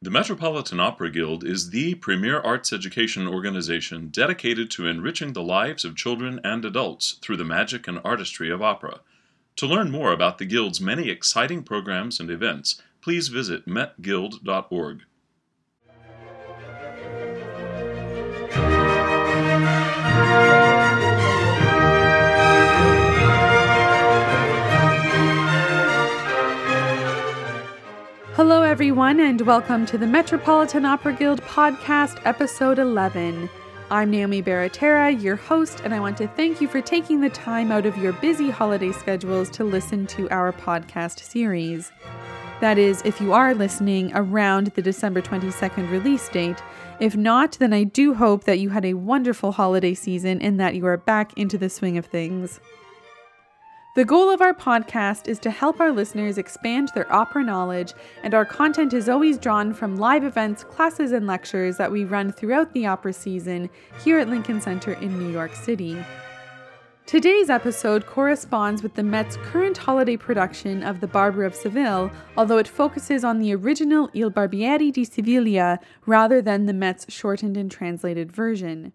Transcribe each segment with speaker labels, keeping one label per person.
Speaker 1: The Metropolitan Opera Guild is the premier arts education organization dedicated to enriching the lives of children and adults through the magic and artistry of opera. To learn more about the Guild's many exciting programs and events, please visit metguild.org.
Speaker 2: Hello, everyone, and welcome to the Metropolitan Opera Guild podcast, episode 11. I'm Naomi Baratera, your host, and I want to thank you for taking the time out of your busy holiday schedules to listen to our podcast series. That is, if you are listening around the December 22nd release date. If not, then I do hope that you had a wonderful holiday season and that you are back into the swing of things. The goal of our podcast is to help our listeners expand their opera knowledge, and our content is always drawn from live events, classes, and lectures that we run throughout the opera season here at Lincoln Center in New York City. Today's episode corresponds with the Met's current holiday production of The Barber of Seville, although it focuses on the original Il Barbiere di Siviglia rather than the Met's shortened and translated version.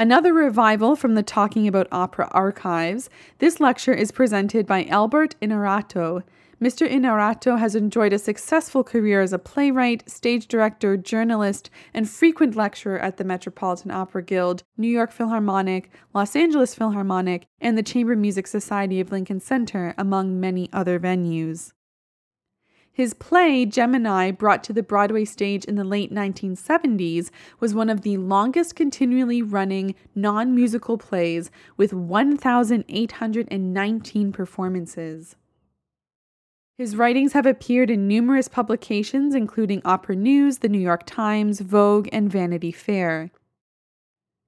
Speaker 2: Another revival from the Talking About Opera archives, this lecture is presented by Albert Innaurato. Mr. Innaurato has enjoyed a successful career as a playwright, stage director, journalist, and frequent lecturer at the Metropolitan Opera Guild, New York Philharmonic, Los Angeles Philharmonic, and the Chamber Music Society of Lincoln Center, among many other venues. His play, Gemini, brought to the Broadway stage in the late 1970s, was one of the longest continually running non musical plays with 1,819 performances. His writings have appeared in numerous publications, including Opera News, The New York Times, Vogue, and Vanity Fair.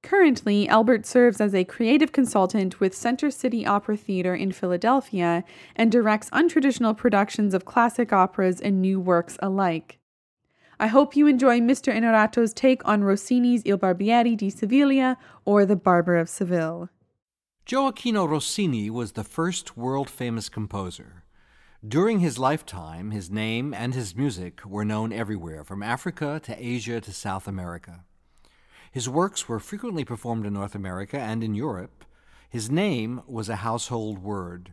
Speaker 2: Currently, Albert serves as a creative consultant with Center City Opera Theater in Philadelphia and directs untraditional productions of classic operas and new works alike. I hope you enjoy Mr. Innamorato's take on Rossini's Il Barbiere di Siviglia or The Barber of Seville.
Speaker 3: Gioacchino Rossini was the first world famous composer. During his lifetime, his name and his music were known everywhere, from Africa to Asia to South America. His works were frequently performed in North America and in Europe. His name was a household word.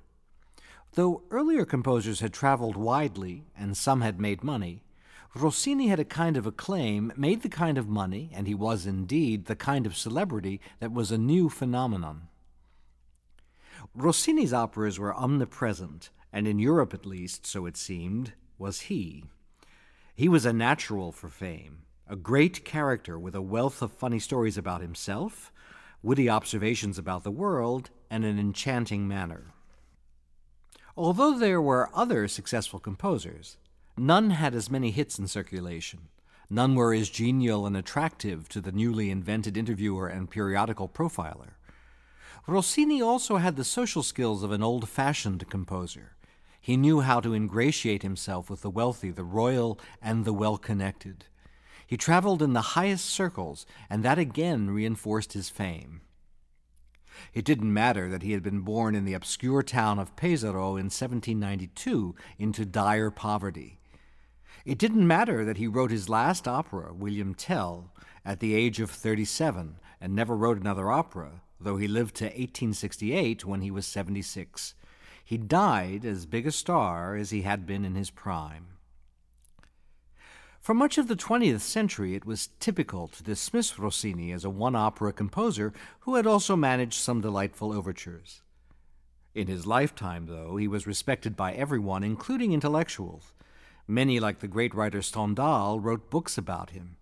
Speaker 3: Though earlier composers had traveled widely and some had made money, Rossini had a kind of acclaim, made the kind of money, and he was indeed the kind of celebrity that was a new phenomenon. Rossini's operas were omnipresent, and in Europe at least, so it seemed, was he. He was a natural for fame a great character with a wealth of funny stories about himself, witty observations about the world, and an enchanting manner. Although there were other successful composers, none had as many hits in circulation. None were as genial and attractive to the newly invented interviewer and periodical profiler. Rossini also had the social skills of an old fashioned composer. He knew how to ingratiate himself with the wealthy, the royal, and the well connected. He traveled in the highest circles, and that again reinforced his fame. It didn't matter that he had been born in the obscure town of Pesaro in 1792 into dire poverty. It didn't matter that he wrote his last opera, William Tell, at the age of 37 and never wrote another opera, though he lived to 1868 when he was 76. He died as big a star as he had been in his prime. For much of the 20th century, it was typical to dismiss Rossini as a one opera composer who had also managed some delightful overtures. In his lifetime, though, he was respected by everyone, including intellectuals. Many, like the great writer Stendhal, wrote books about him.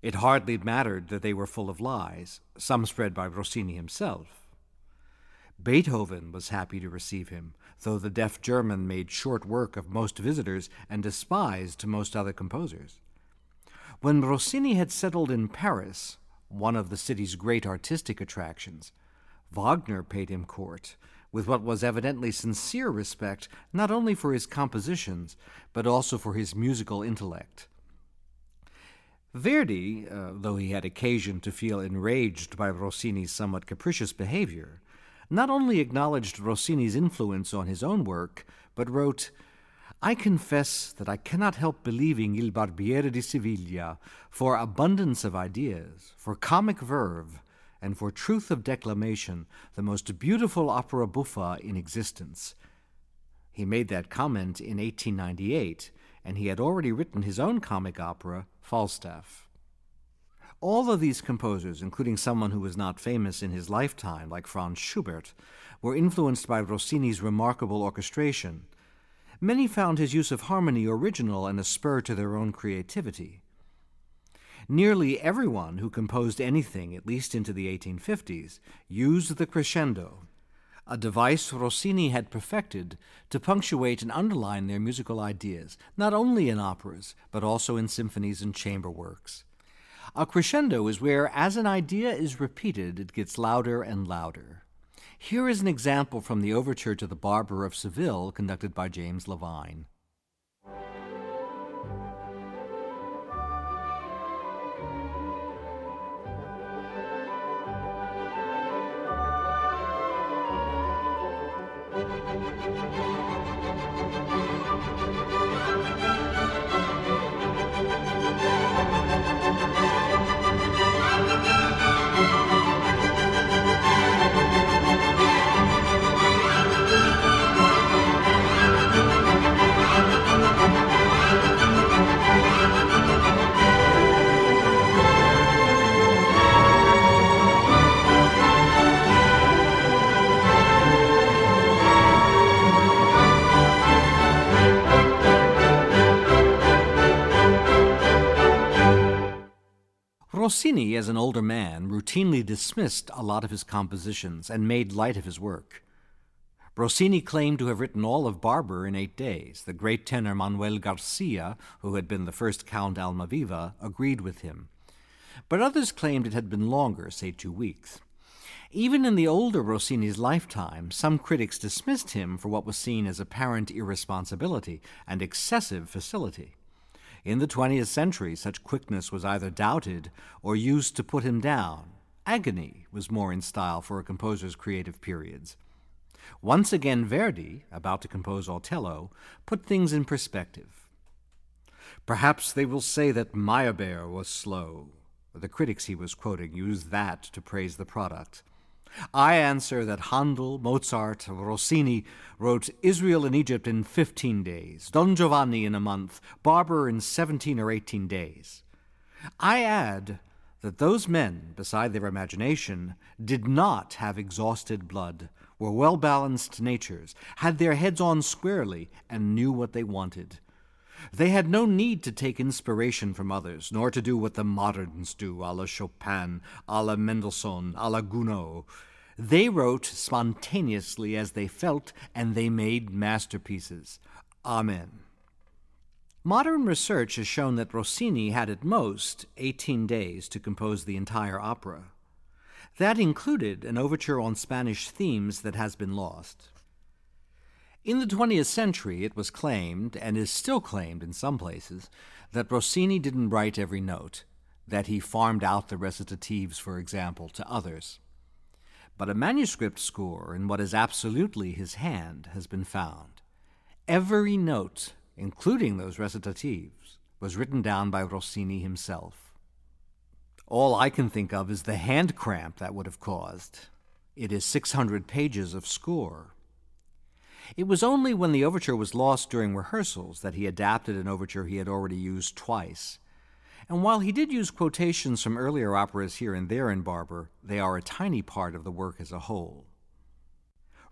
Speaker 3: It hardly mattered that they were full of lies, some spread by Rossini himself. Beethoven was happy to receive him, though the deaf German made short work of most visitors and despised most other composers. When Rossini had settled in Paris, one of the city's great artistic attractions, Wagner paid him court, with what was evidently sincere respect not only for his compositions, but also for his musical intellect. Verdi, uh, though he had occasion to feel enraged by Rossini's somewhat capricious behavior, not only acknowledged Rossini's influence on his own work, but wrote, I confess that I cannot help believing Il Barbiere di Siviglia for abundance of ideas, for comic verve, and for truth of declamation, the most beautiful opera buffa in existence. He made that comment in 1898, and he had already written his own comic opera, Falstaff. All of these composers, including someone who was not famous in his lifetime, like Franz Schubert, were influenced by Rossini's remarkable orchestration many found his use of harmony original and a spur to their own creativity. Nearly everyone who composed anything, at least into the 1850s, used the crescendo, a device Rossini had perfected to punctuate and underline their musical ideas, not only in operas, but also in symphonies and chamber works. A crescendo is where, as an idea is repeated, it gets louder and louder. Here is an example from the overture to The Barber of Seville, conducted by James Levine. Rossini, as an older man, routinely dismissed a lot of his compositions and made light of his work. Rossini claimed to have written all of Barber in eight days. The great tenor Manuel Garcia, who had been the first Count Almaviva, agreed with him. But others claimed it had been longer, say two weeks. Even in the older Rossini's lifetime, some critics dismissed him for what was seen as apparent irresponsibility and excessive facility. In the 20th century, such quickness was either doubted or used to put him down. Agony was more in style for a composer's creative periods. Once again, Verdi, about to compose Otello, put things in perspective. Perhaps they will say that Meyerbeer was slow. The critics he was quoting used that to praise the product. I answer that Handel, Mozart, Rossini wrote Israel in Egypt in 15 days, Don Giovanni in a month, Barber in 17 or 18 days. I add that those men, beside their imagination, did not have exhausted blood, were well balanced natures, had their heads on squarely, and knew what they wanted. They had no need to take inspiration from others, nor to do what the moderns do, a la Chopin, a la Mendelssohn, a la Gounod. They wrote spontaneously as they felt, and they made masterpieces. Amen. Modern research has shown that Rossini had at most 18 days to compose the entire opera. That included an overture on Spanish themes that has been lost. In the 20th century, it was claimed, and is still claimed in some places, that Rossini didn't write every note, that he farmed out the recitatives, for example, to others. But a manuscript score in what is absolutely his hand has been found. Every note, including those recitatives, was written down by Rossini himself. All I can think of is the hand cramp that would have caused. It is 600 pages of score. It was only when the overture was lost during rehearsals that he adapted an overture he had already used twice. And while he did use quotations from earlier operas here and there in Barber, they are a tiny part of the work as a whole.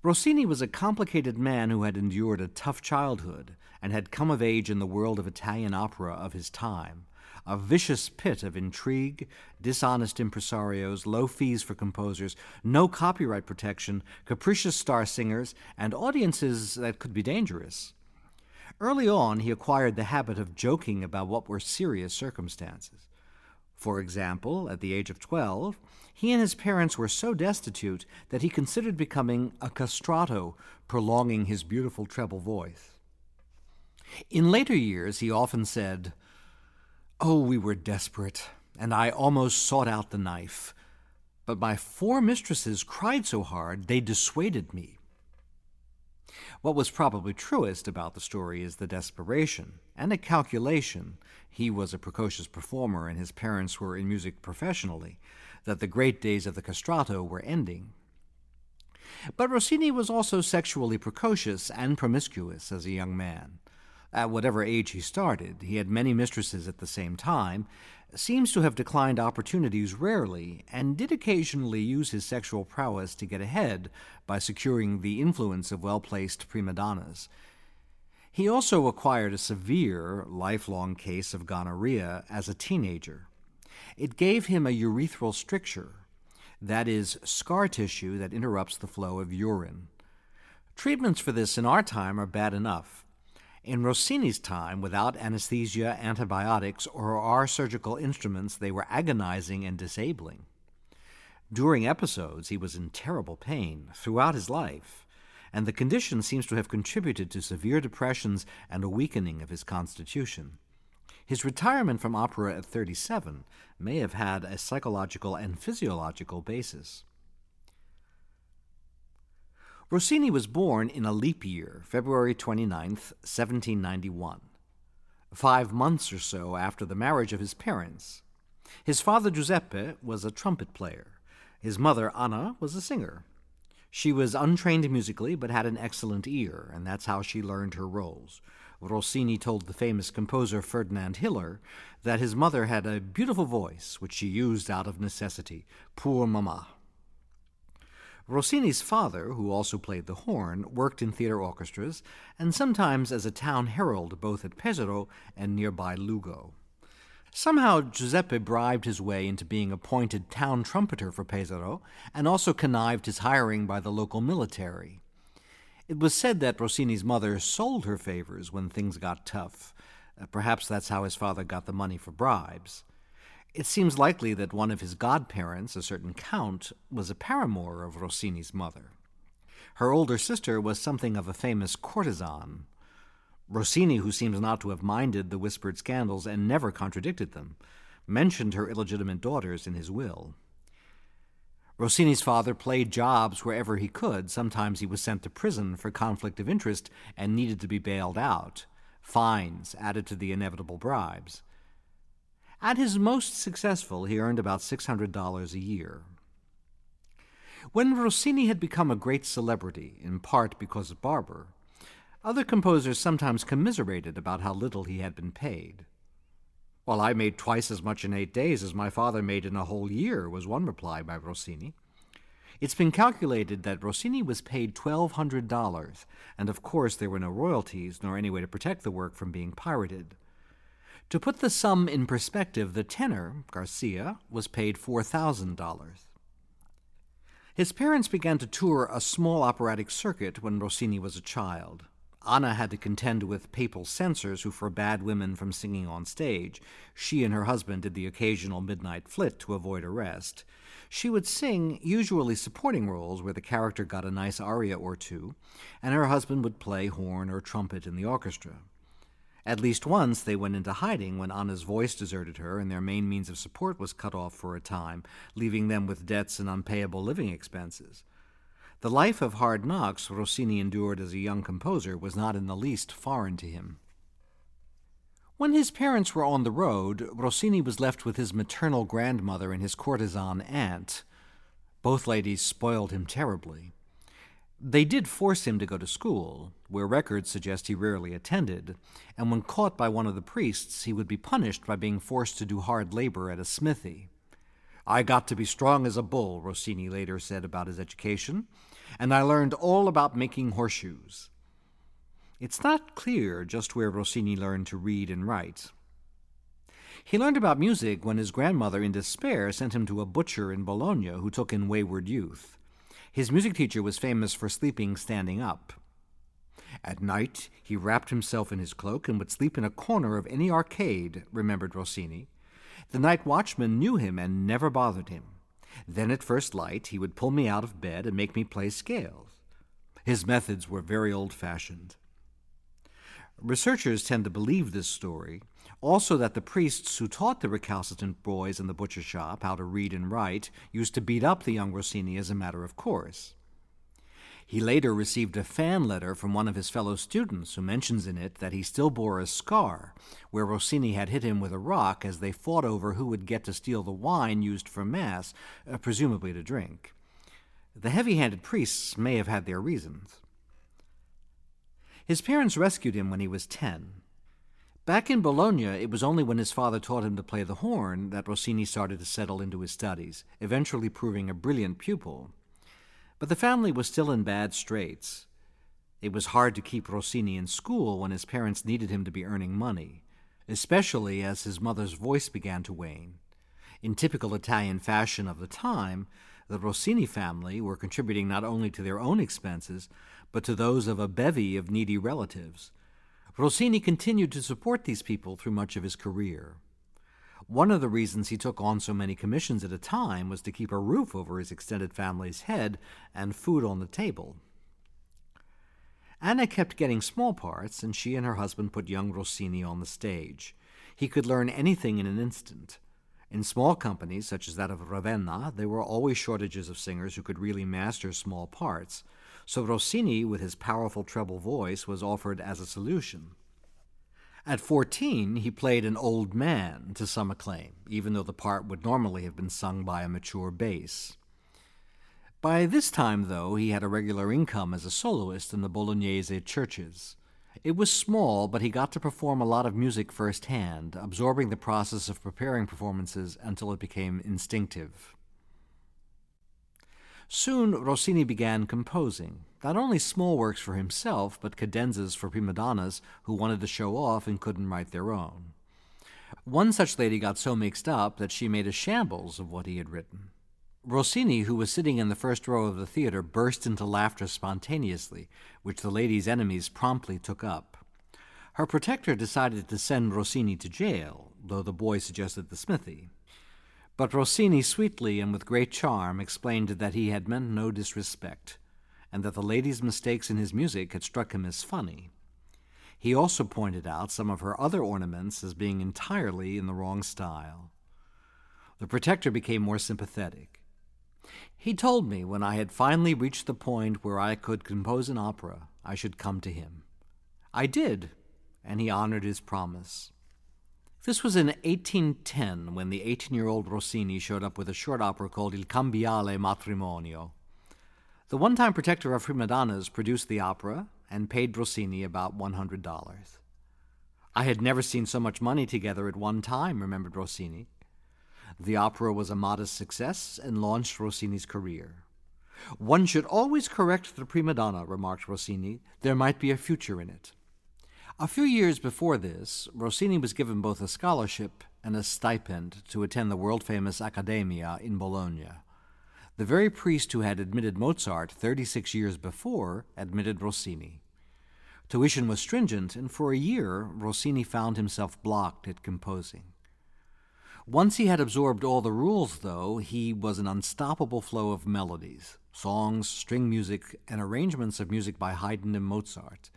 Speaker 3: Rossini was a complicated man who had endured a tough childhood and had come of age in the world of Italian opera of his time a vicious pit of intrigue, dishonest impresarios, low fees for composers, no copyright protection, capricious star singers, and audiences that could be dangerous. Early on, he acquired the habit of joking about what were serious circumstances. For example, at the age of 12, he and his parents were so destitute that he considered becoming a castrato, prolonging his beautiful treble voice. In later years, he often said, Oh, we were desperate, and I almost sought out the knife. But my four mistresses cried so hard they dissuaded me. What was probably truest about the story is the desperation and a calculation he was a precocious performer and his parents were in music professionally that the great days of the castrato were ending. But Rossini was also sexually precocious and promiscuous as a young man. At whatever age he started, he had many mistresses at the same time, seems to have declined opportunities rarely, and did occasionally use his sexual prowess to get ahead by securing the influence of well placed prima donnas. He also acquired a severe, lifelong case of gonorrhea as a teenager. It gave him a urethral stricture, that is, scar tissue that interrupts the flow of urine. Treatments for this in our time are bad enough. In Rossini's time, without anesthesia, antibiotics, or our surgical instruments, they were agonizing and disabling. During episodes, he was in terrible pain throughout his life, and the condition seems to have contributed to severe depressions and a weakening of his constitution. His retirement from opera at 37 may have had a psychological and physiological basis. Rossini was born in a leap year, February 29, 1791, five months or so after the marriage of his parents. His father Giuseppe was a trumpet player. His mother, Anna, was a singer. She was untrained musically but had an excellent ear, and that's how she learned her roles. Rossini told the famous composer Ferdinand Hiller that his mother had a beautiful voice which she used out of necessity, Poor maman. Rossini's father, who also played the horn, worked in theater orchestras and sometimes as a town herald both at Pesaro and nearby Lugo. Somehow Giuseppe bribed his way into being appointed town trumpeter for Pesaro and also connived his hiring by the local military. It was said that Rossini's mother sold her favors when things got tough. Uh, perhaps that's how his father got the money for bribes. It seems likely that one of his godparents, a certain count, was a paramour of Rossini's mother. Her older sister was something of a famous courtesan. Rossini, who seems not to have minded the whispered scandals and never contradicted them, mentioned her illegitimate daughters in his will. Rossini's father played jobs wherever he could. Sometimes he was sent to prison for conflict of interest and needed to be bailed out. Fines added to the inevitable bribes. At his most successful, he earned about $600 a year. When Rossini had become a great celebrity, in part because of Barber, other composers sometimes commiserated about how little he had been paid. Well, I made twice as much in eight days as my father made in a whole year, was one reply by Rossini. It's been calculated that Rossini was paid $1,200, and of course there were no royalties nor any way to protect the work from being pirated. To put the sum in perspective, the tenor, Garcia, was paid $4,000. His parents began to tour a small operatic circuit when Rossini was a child. Anna had to contend with papal censors who forbade women from singing on stage. She and her husband did the occasional midnight flit to avoid arrest. She would sing, usually supporting roles where the character got a nice aria or two, and her husband would play horn or trumpet in the orchestra. At least once they went into hiding when Anna's voice deserted her and their main means of support was cut off for a time, leaving them with debts and unpayable living expenses. The life of hard knocks Rossini endured as a young composer was not in the least foreign to him. When his parents were on the road, Rossini was left with his maternal grandmother and his courtesan aunt. Both ladies spoiled him terribly. They did force him to go to school, where records suggest he rarely attended, and when caught by one of the priests, he would be punished by being forced to do hard labor at a smithy. I got to be strong as a bull, Rossini later said about his education, and I learned all about making horseshoes. It's not clear just where Rossini learned to read and write. He learned about music when his grandmother, in despair, sent him to a butcher in Bologna who took in wayward youth. His music teacher was famous for sleeping standing up. At night, he wrapped himself in his cloak and would sleep in a corner of any arcade, remembered Rossini. The night watchman knew him and never bothered him. Then, at first light, he would pull me out of bed and make me play scales. His methods were very old fashioned. Researchers tend to believe this story, also that the priests who taught the recalcitrant boys in the butcher shop how to read and write used to beat up the young Rossini as a matter of course. He later received a fan letter from one of his fellow students who mentions in it that he still bore a scar where Rossini had hit him with a rock as they fought over who would get to steal the wine used for Mass, uh, presumably to drink. The heavy handed priests may have had their reasons. His parents rescued him when he was ten. Back in Bologna, it was only when his father taught him to play the horn that Rossini started to settle into his studies, eventually proving a brilliant pupil. But the family was still in bad straits. It was hard to keep Rossini in school when his parents needed him to be earning money, especially as his mother's voice began to wane. In typical Italian fashion of the time, the Rossini family were contributing not only to their own expenses, but to those of a bevy of needy relatives. Rossini continued to support these people through much of his career. One of the reasons he took on so many commissions at a time was to keep a roof over his extended family's head and food on the table. Anna kept getting small parts, and she and her husband put young Rossini on the stage. He could learn anything in an instant. In small companies, such as that of Ravenna, there were always shortages of singers who could really master small parts, so Rossini, with his powerful treble voice, was offered as a solution. At 14, he played an old man to some acclaim, even though the part would normally have been sung by a mature bass. By this time, though, he had a regular income as a soloist in the Bolognese churches. It was small, but he got to perform a lot of music firsthand, absorbing the process of preparing performances until it became instinctive. Soon Rossini began composing, not only small works for himself, but cadenzas for prima donnas who wanted to show off and couldn't write their own. One such lady got so mixed up that she made a shambles of what he had written. Rossini, who was sitting in the first row of the theater, burst into laughter spontaneously, which the lady's enemies promptly took up. Her protector decided to send Rossini to jail, though the boy suggested the smithy. But Rossini sweetly and with great charm explained that he had meant no disrespect and that the lady's mistakes in his music had struck him as funny. He also pointed out some of her other ornaments as being entirely in the wrong style. The protector became more sympathetic. He told me when I had finally reached the point where I could compose an opera, I should come to him. I did, and he honored his promise. This was in 1810 when the 18 year old Rossini showed up with a short opera called Il Cambiale Matrimonio. The one time protector of prima donnas produced the opera and paid Rossini about $100. I had never seen so much money together at one time, remembered Rossini. The opera was a modest success and launched Rossini's career. One should always correct the prima donna, remarked Rossini. There might be a future in it. A few years before this, Rossini was given both a scholarship and a stipend to attend the world famous Accademia in Bologna. The very priest who had admitted Mozart 36 years before admitted Rossini. Tuition was stringent, and for a year Rossini found himself blocked at composing. Once he had absorbed all the rules, though, he was an unstoppable flow of melodies, songs, string music, and arrangements of music by Haydn and Mozart.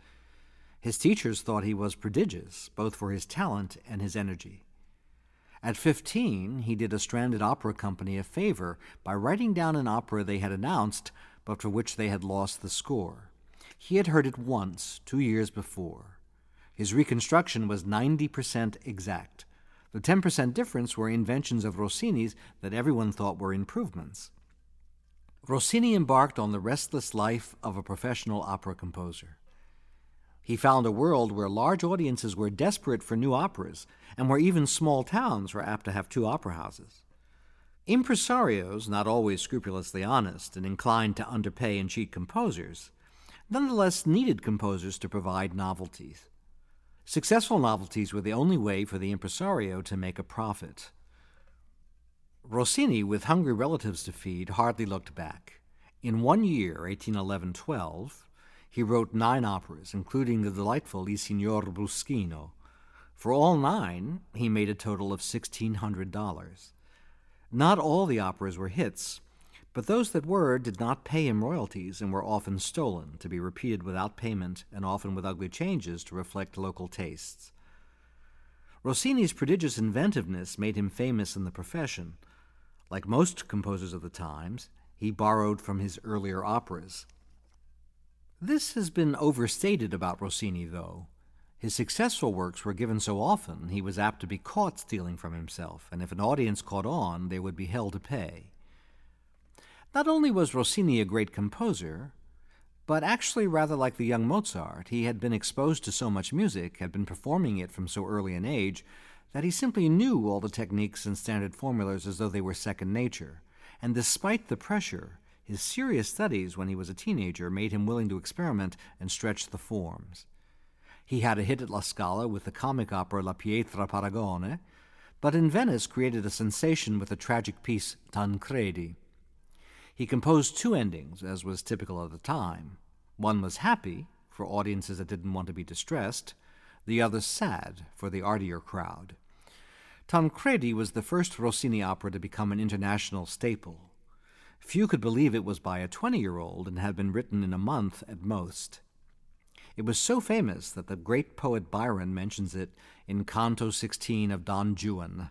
Speaker 3: His teachers thought he was prodigious, both for his talent and his energy. At 15, he did a stranded opera company a favor by writing down an opera they had announced, but for which they had lost the score. He had heard it once, two years before. His reconstruction was 90% exact. The 10% difference were inventions of Rossini's that everyone thought were improvements. Rossini embarked on the restless life of a professional opera composer. He found a world where large audiences were desperate for new operas, and where even small towns were apt to have two opera houses. Impresarios, not always scrupulously honest and inclined to underpay and cheat composers, nonetheless needed composers to provide novelties. Successful novelties were the only way for the impresario to make a profit. Rossini, with hungry relatives to feed, hardly looked back. In one year, 1811 12, he wrote nine operas, including the delightful Il Signor Bruschino. For all nine, he made a total of $1,600. Not all the operas were hits, but those that were did not pay him royalties and were often stolen, to be repeated without payment and often with ugly changes to reflect local tastes. Rossini's prodigious inventiveness made him famous in the profession. Like most composers of the times, he borrowed from his earlier operas. This has been overstated about Rossini, though. His successful works were given so often he was apt to be caught stealing from himself, and if an audience caught on, they would be held to pay. Not only was Rossini a great composer, but actually rather like the young Mozart, he had been exposed to so much music, had been performing it from so early an age, that he simply knew all the techniques and standard formulas as though they were second nature. And despite the pressure, his serious studies when he was a teenager made him willing to experiment and stretch the forms. He had a hit at La Scala with the comic opera La Pietra Paragone, but in Venice created a sensation with the tragic piece Tancredi. He composed two endings, as was typical of the time. One was happy, for audiences that didn't want to be distressed, the other sad, for the artier crowd. Tancredi was the first Rossini opera to become an international staple. Few could believe it was by a 20 year old and had been written in a month at most. It was so famous that the great poet Byron mentions it in Canto 16 of Don Juan.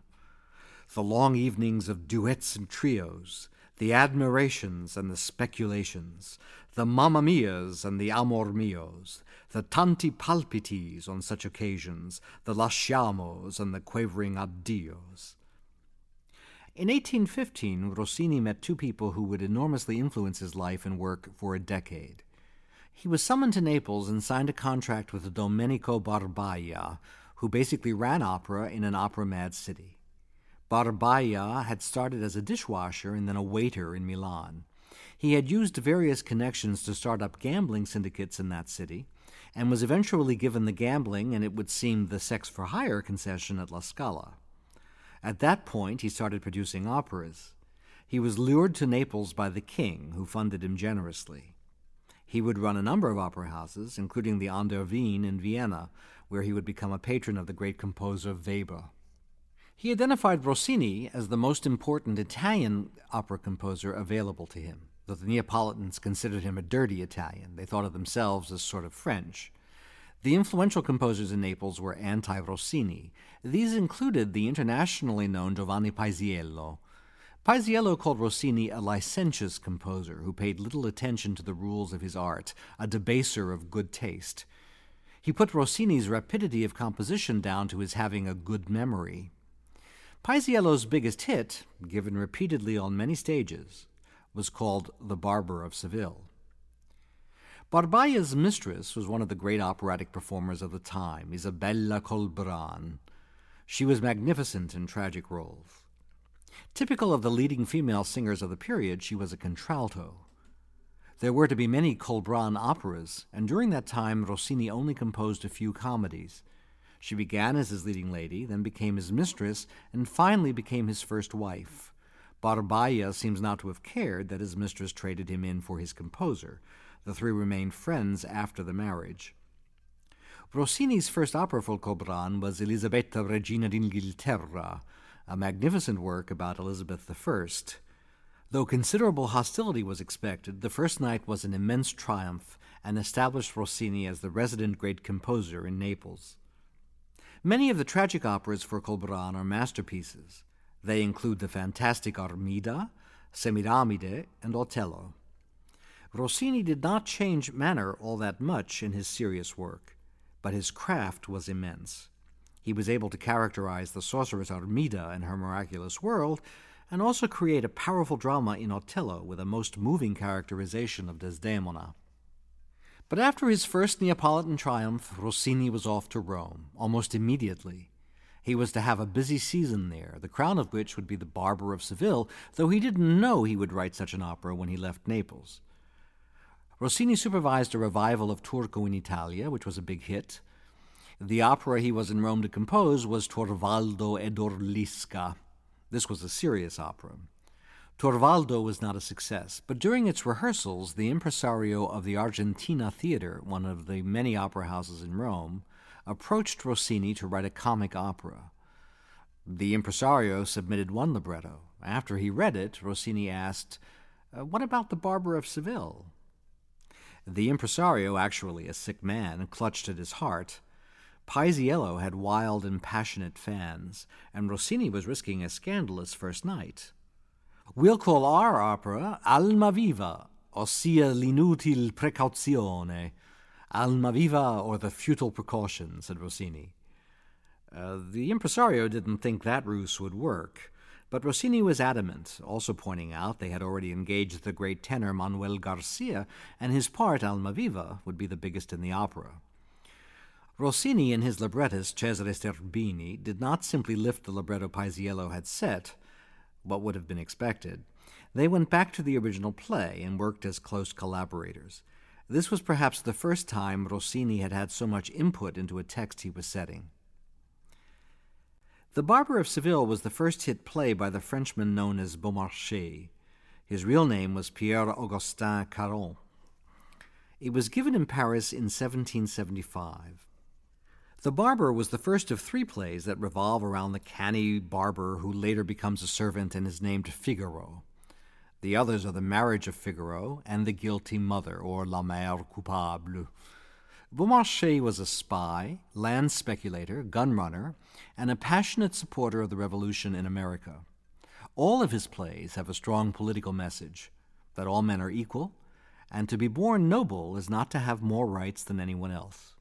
Speaker 3: The long evenings of duets and trios, the admirations and the speculations, the mamma mias and the amor mios, the tanti palpitis on such occasions, the lasciamos and the quavering addios. In 1815, Rossini met two people who would enormously influence his life and work for a decade. He was summoned to Naples and signed a contract with Domenico Barbaia, who basically ran opera in an opera mad city. Barbaia had started as a dishwasher and then a waiter in Milan. He had used various connections to start up gambling syndicates in that city, and was eventually given the gambling and it would seem the sex for hire concession at La Scala. At that point, he started producing operas. He was lured to Naples by the king, who funded him generously. He would run a number of opera houses, including the An der Wien in Vienna, where he would become a patron of the great composer Weber. He identified Rossini as the most important Italian opera composer available to him, though the Neapolitans considered him a dirty Italian. They thought of themselves as sort of French. The influential composers in Naples were anti Rossini. These included the internationally known Giovanni Paisiello, Paisiello called Rossini a licentious composer who paid little attention to the rules of his art, a debaser of good taste. He put Rossini's rapidity of composition down to his having a good memory. Paisiello's biggest hit, given repeatedly on many stages, was called The Barber of Seville. Barbaia's mistress was one of the great operatic performers of the time, Isabella Colbran. She was magnificent in tragic roles. Typical of the leading female singers of the period, she was a contralto. There were to be many Colbran operas, and during that time Rossini only composed a few comedies. She began as his leading lady, then became his mistress, and finally became his first wife. Barbaia seems not to have cared that his mistress traded him in for his composer. The three remained friends after the marriage. Rossini's first opera for Colbran was Elisabetta Regina d'Inghilterra, a magnificent work about Elizabeth I. Though considerable hostility was expected, the first night was an immense triumph and established Rossini as the resident great composer in Naples. Many of the tragic operas for Colbran are masterpieces. They include the fantastic Armida, Semiramide, and Otello. Rossini did not change manner all that much in his serious work, but his craft was immense. He was able to characterize the sorceress Armida and her miraculous world, and also create a powerful drama in Otello with a most moving characterization of Desdemona. But after his first Neapolitan triumph, Rossini was off to Rome, almost immediately. He was to have a busy season there, the crown of which would be The Barber of Seville, though he didn't know he would write such an opera when he left Naples. Rossini supervised a revival of Turco in Italia, which was a big hit, the opera he was in Rome to compose was Torvaldo ed Orlisca. This was a serious opera. Torvaldo was not a success, but during its rehearsals, the impresario of the Argentina Theater, one of the many opera houses in Rome, approached Rossini to write a comic opera. The impresario submitted one libretto. After he read it, Rossini asked, uh, What about the Barber of Seville? The impresario, actually a sick man, clutched at his heart. Paisiello had wild and passionate fans, and Rossini was risking a scandalous first night. We'll call our opera Almaviva, ossia l'inutil precauzione, Almaviva or the futile precaution, said Rossini. Uh, the impresario didn't think that ruse would work, but Rossini was adamant, also pointing out they had already engaged the great tenor Manuel Garcia, and his part, Almaviva, would be the biggest in the opera. Rossini and his librettist Cesare Sterbini, did not simply lift the libretto Paisiello had set, what would have been expected. They went back to the original play and worked as close collaborators. This was perhaps the first time Rossini had had so much input into a text he was setting. The Barber of Seville was the first hit play by the Frenchman known as Beaumarchais. His real name was Pierre Augustin Caron. It was given in Paris in 1775. The Barber was the first of three plays that revolve around the canny barber who later becomes a servant and is named Figaro. The others are The Marriage of Figaro and The Guilty Mother, or La Mère Coupable. Beaumarchais was a spy, land speculator, gun runner, and a passionate supporter of the revolution in America. All of his plays have a strong political message that all men are equal, and to be born noble is not to have more rights than anyone else.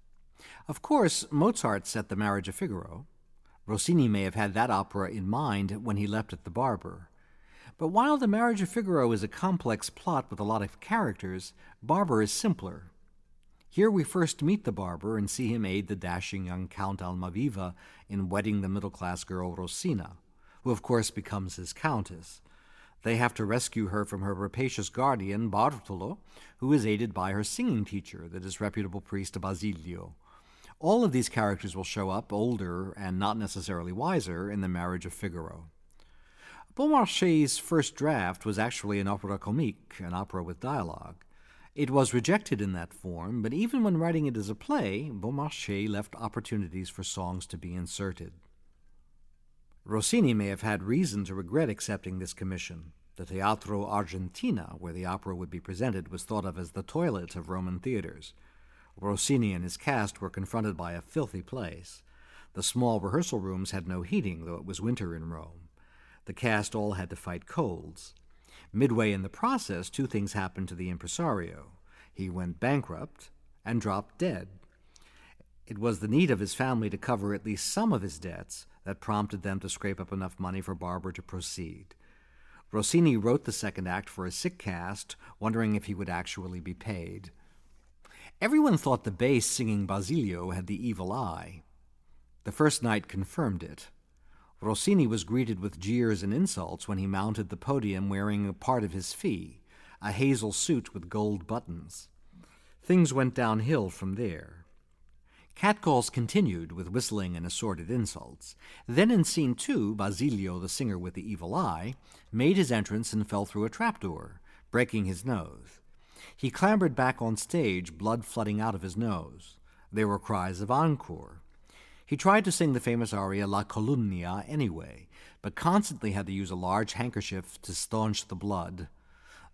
Speaker 3: Of course, Mozart set The Marriage of Figaro. Rossini may have had that opera in mind when he left at the barber. But while The Marriage of Figaro is a complex plot with a lot of characters, Barber is simpler. Here we first meet the barber and see him aid the dashing young Count Almaviva in wedding the middle class girl Rosina, who of course becomes his countess. They have to rescue her from her rapacious guardian, Bartolo, who is aided by her singing teacher, the disreputable priest Basilio. All of these characters will show up, older and not necessarily wiser, in the marriage of Figaro. Beaumarchais' first draft was actually an opera comique, an opera with dialogue. It was rejected in that form, but even when writing it as a play, Beaumarchais left opportunities for songs to be inserted. Rossini may have had reason to regret accepting this commission. The Teatro Argentina, where the opera would be presented, was thought of as the toilet of Roman theaters. Rossini and his cast were confronted by a filthy place. The small rehearsal rooms had no heating, though it was winter in Rome. The cast all had to fight colds. Midway in the process, two things happened to the impresario. He went bankrupt and dropped dead. It was the need of his family to cover at least some of his debts that prompted them to scrape up enough money for Barber to proceed. Rossini wrote the second act for a sick cast, wondering if he would actually be paid. Everyone thought the bass singing Basilio had the evil eye. The first night confirmed it. Rossini was greeted with jeers and insults when he mounted the podium wearing a part of his fee, a hazel suit with gold buttons. Things went downhill from there. Catcalls continued with whistling and assorted insults. Then in scene two, Basilio, the singer with the evil eye, made his entrance and fell through a trapdoor, breaking his nose. He clambered back on stage, blood flooding out of his nose. There were cries of encore. He tried to sing the famous aria La Calunnia anyway, but constantly had to use a large handkerchief to staunch the blood.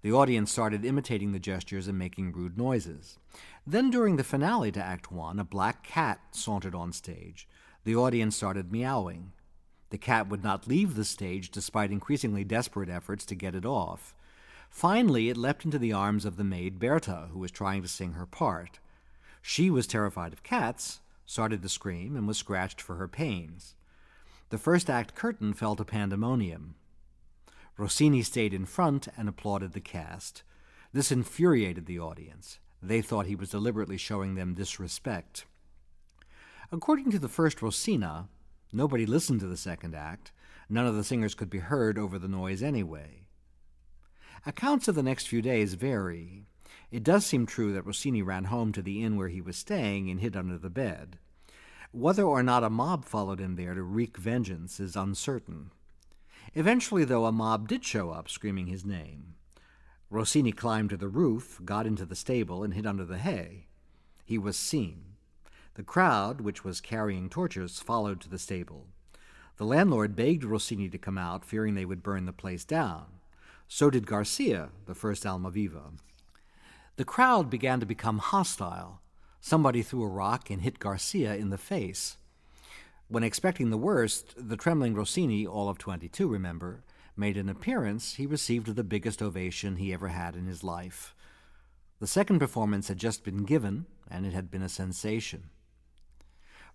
Speaker 3: The audience started imitating the gestures and making rude noises. Then, during the finale to Act One, a black cat sauntered on stage. The audience started meowing. The cat would not leave the stage despite increasingly desperate efforts to get it off. Finally, it leapt into the arms of the maid Berta, who was trying to sing her part. She was terrified of cats, started to scream, and was scratched for her pains. The first act curtain fell to pandemonium. Rossini stayed in front and applauded the cast. This infuriated the audience. They thought he was deliberately showing them disrespect. According to the first Rosina, nobody listened to the second act. None of the singers could be heard over the noise anyway. Accounts of the next few days vary. It does seem true that Rossini ran home to the inn where he was staying and hid under the bed. Whether or not a mob followed him there to wreak vengeance is uncertain. Eventually, though, a mob did show up screaming his name. Rossini climbed to the roof, got into the stable, and hid under the hay. He was seen. The crowd, which was carrying torches, followed to the stable. The landlord begged Rossini to come out, fearing they would burn the place down. So did Garcia, the first Almaviva. The crowd began to become hostile. Somebody threw a rock and hit Garcia in the face. When expecting the worst, the trembling Rossini, all of 22, remember, made an appearance, he received the biggest ovation he ever had in his life. The second performance had just been given, and it had been a sensation.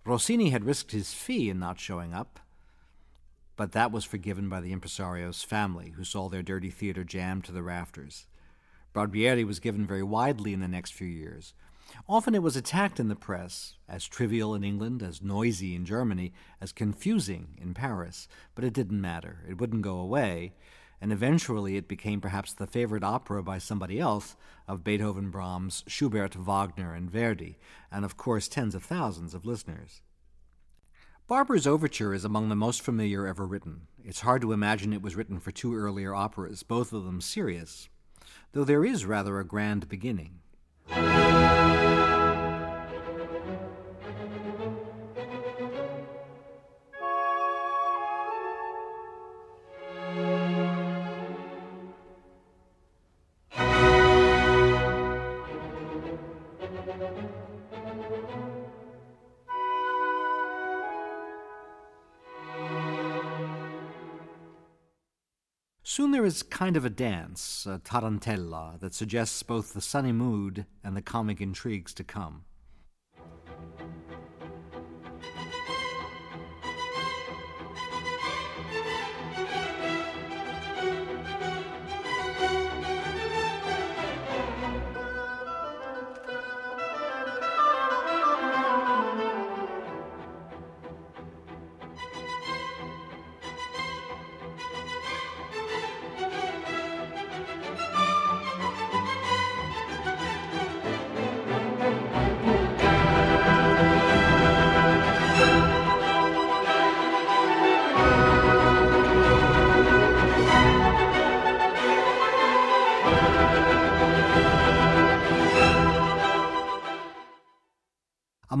Speaker 3: Rossini had risked his fee in not showing up, but that was forgiven by the impresario's family, who saw their dirty theater jammed to the rafters. Barbiere was given very widely in the next few years. Often it was attacked in the press, as trivial in England, as noisy in Germany, as confusing in Paris, but it didn't matter. It wouldn't go away, and eventually it became perhaps the favorite opera by somebody else of Beethoven, Brahms, Schubert, Wagner, and Verdi, and of course tens of thousands of listeners. Barber's Overture is among the most familiar ever written. It's hard to imagine it was written for two earlier operas, both of them serious, though there is rather a grand beginning. Kind of a dance, a tarantella, that suggests both the sunny mood and the comic intrigues to come.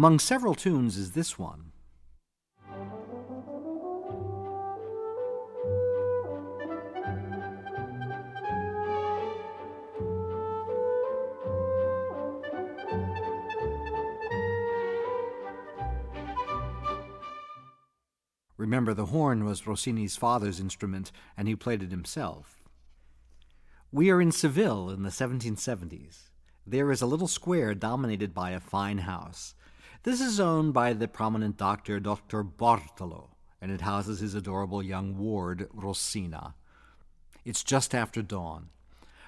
Speaker 3: Among several tunes is this one. Remember, the horn was Rossini's father's instrument, and he played it himself. We are in Seville in the 1770s. There is a little square dominated by a fine house. This is owned by the prominent doctor, Dr. Bartolo, and it houses his adorable young ward, Rosina. It's just after dawn.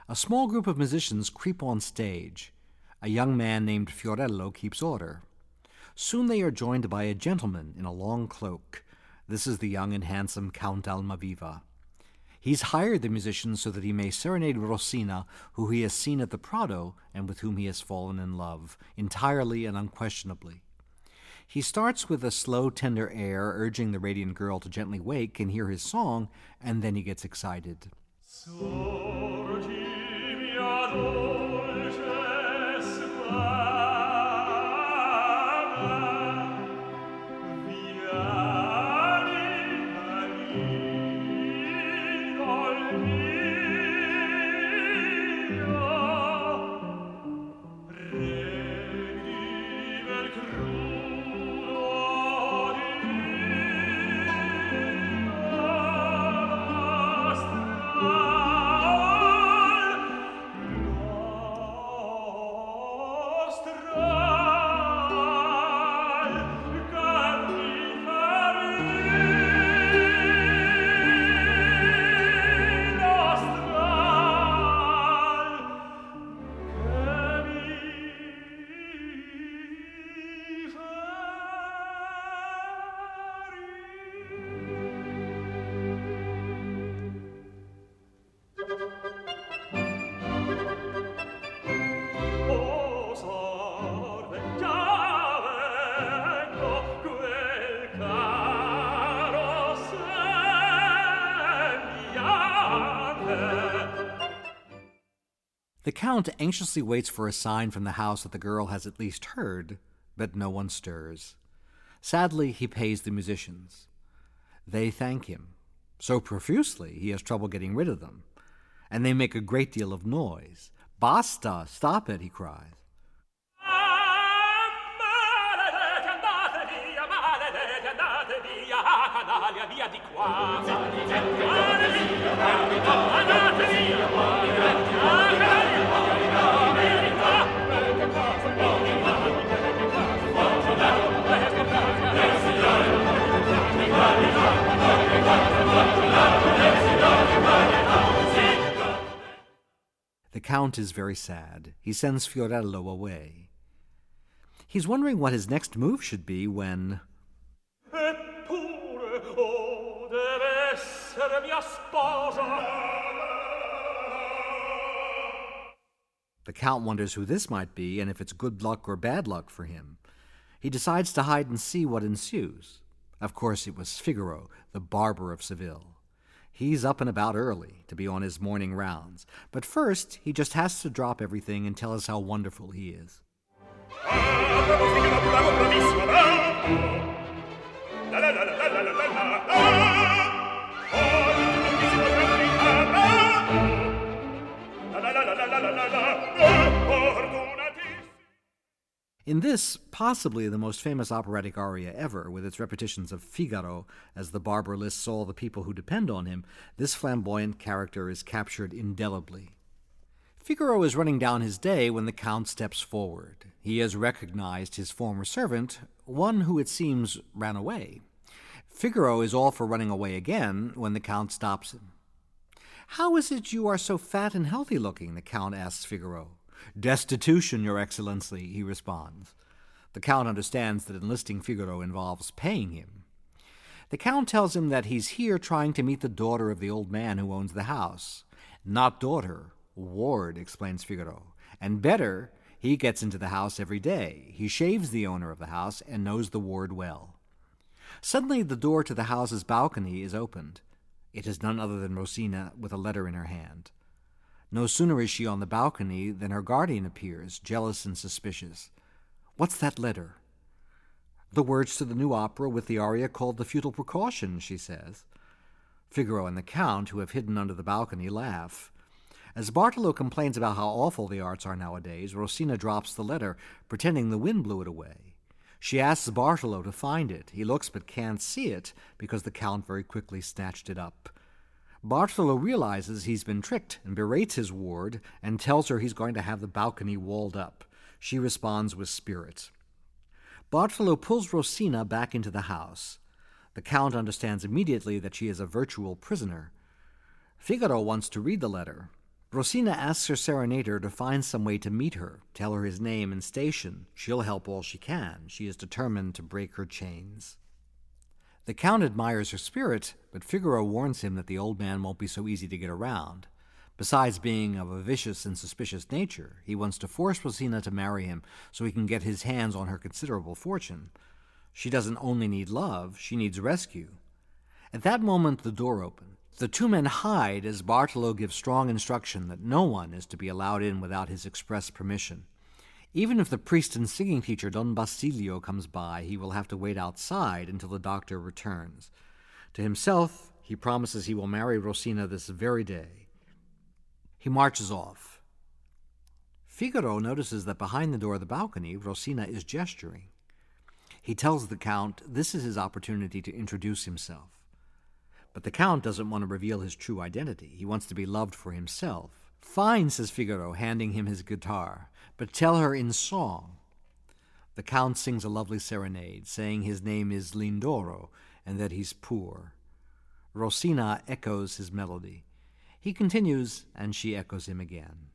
Speaker 3: A small group of musicians creep on stage. A young man named Fiorello keeps order. Soon they are joined by a gentleman in a long cloak. This is the young and handsome Count Almaviva. He's hired the musicians so that he may serenade Rosina, who he has seen at the Prado and with whom he has fallen in love, entirely and unquestionably. He starts with a slow, tender air, urging the radiant girl to gently wake and hear his song, and then he gets excited. The Count anxiously waits for a sign from the house that the girl has at least heard, but no one stirs. Sadly, he pays the musicians. They thank him. So profusely, he has trouble getting rid of them. And they make a great deal of noise. Basta! Stop it, he cries. via via, via, The Count is very sad. He sends Fiorello away. He's wondering what his next move should be when. The Count wonders who this might be and if it's good luck or bad luck for him. He decides to hide and see what ensues. Of course, it was Figaro, the barber of Seville. He's up and about early to be on his morning rounds, but first he just has to drop everything and tell us how wonderful he is. In this, possibly the most famous operatic aria ever, with its repetitions of Figaro as the barber lists all the people who depend on him, this flamboyant character is captured indelibly. Figaro is running down his day when the Count steps forward. He has recognized his former servant, one who it seems ran away. Figaro is all for running away again when the Count stops him. How is it you are so fat and healthy looking? the Count asks Figaro. Destitution, Your Excellency, he responds. The Count understands that enlisting Figaro involves paying him. The Count tells him that he's here trying to meet the daughter of the old man who owns the house. Not daughter, ward, explains Figaro. And better, he gets into the house every day. He shaves the owner of the house and knows the ward well. Suddenly, the door to the house's balcony is opened. It is none other than Rosina with a letter in her hand. No sooner is she on the balcony than her guardian appears, jealous and suspicious. What's that letter? The words to the new opera with the aria called The Futile Precaution, she says. Figaro and the Count, who have hidden under the balcony, laugh. As Bartolo complains about how awful the arts are nowadays, Rosina drops the letter, pretending the wind blew it away. She asks Bartolo to find it. He looks but can't see it because the Count very quickly snatched it up. Bartolo realizes he's been tricked and berates his ward and tells her he's going to have the balcony walled up. She responds with spirit. Bartolo pulls Rosina back into the house. The Count understands immediately that she is a virtual prisoner. Figaro wants to read the letter. Rosina asks her serenader to find some way to meet her, tell her his name and station. She'll help all she can. She is determined to break her chains. The Count admires her spirit, but Figaro warns him that the old man won't be so easy to get around. Besides being of a vicious and suspicious nature, he wants to force Rosina to marry him so he can get his hands on her considerable fortune. She doesn't only need love, she needs rescue. At that moment, the door opens. The two men hide as Bartolo gives strong instruction that no one is to be allowed in without his express permission. Even if the priest and singing teacher Don Basilio comes by, he will have to wait outside until the doctor returns. To himself, he promises he will marry Rosina this very day. He marches off. Figaro notices that behind the door of the balcony, Rosina is gesturing. He tells the Count this is his opportunity to introduce himself. But the Count doesn't want to reveal his true identity. He wants to be loved for himself. Fine, says Figaro, handing him his guitar but tell her in song. The Count sings a lovely serenade, saying his name is Lindoro and that he's poor. Rosina echoes his melody. He continues, and she echoes him again.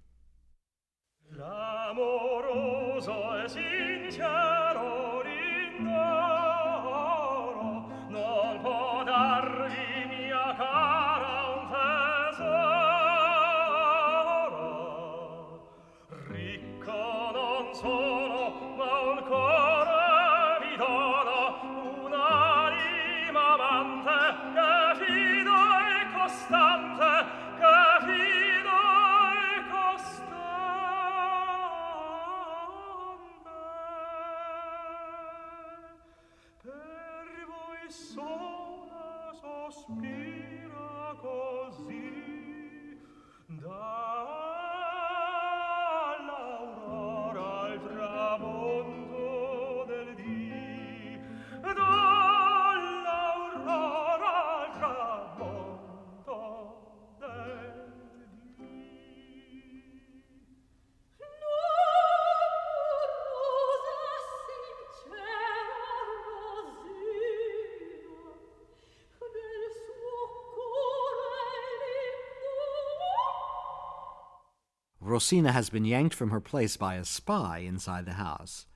Speaker 3: Rosina has been yanked from her place by a spy inside the house.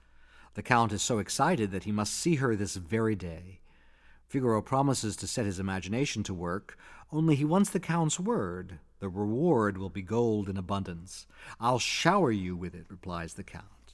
Speaker 3: The Count is so excited that he must see her this very day. Figaro promises to set his imagination to work, only he wants the Count's word. The reward will be gold in abundance. I'll shower you with it, replies the Count.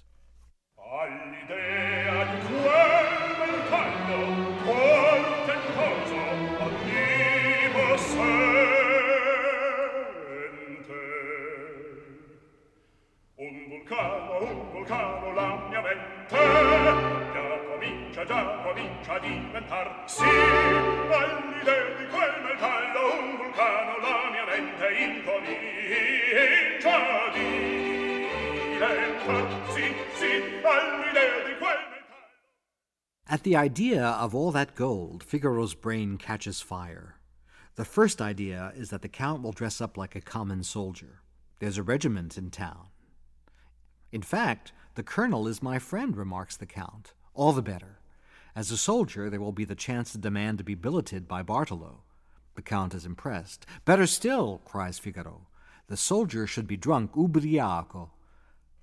Speaker 3: The idea of all that gold, Figaro's brain catches fire. The first idea is that the Count will dress up like a common soldier. There's a regiment in town. In fact, the colonel is my friend, remarks the Count. All the better. As a soldier, there will be the chance to demand to be billeted by Bartolo. The Count is impressed. Better still, cries Figaro. The soldier should be drunk, ubriaco.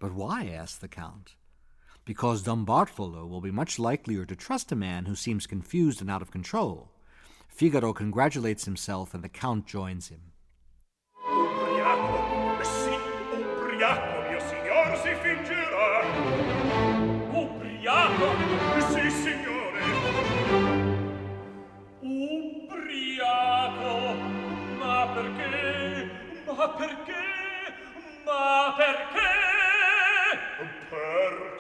Speaker 3: But why? asks the Count. Because Don Bartolo will be much likelier to trust a man who seems confused and out of control. Figaro congratulates himself, and the Count joins him.
Speaker 4: Ubriaco, eh sì, mio si fingerà. Ubriaco? Eh sì, signore. Ma perché? Ma perché? Ma perché?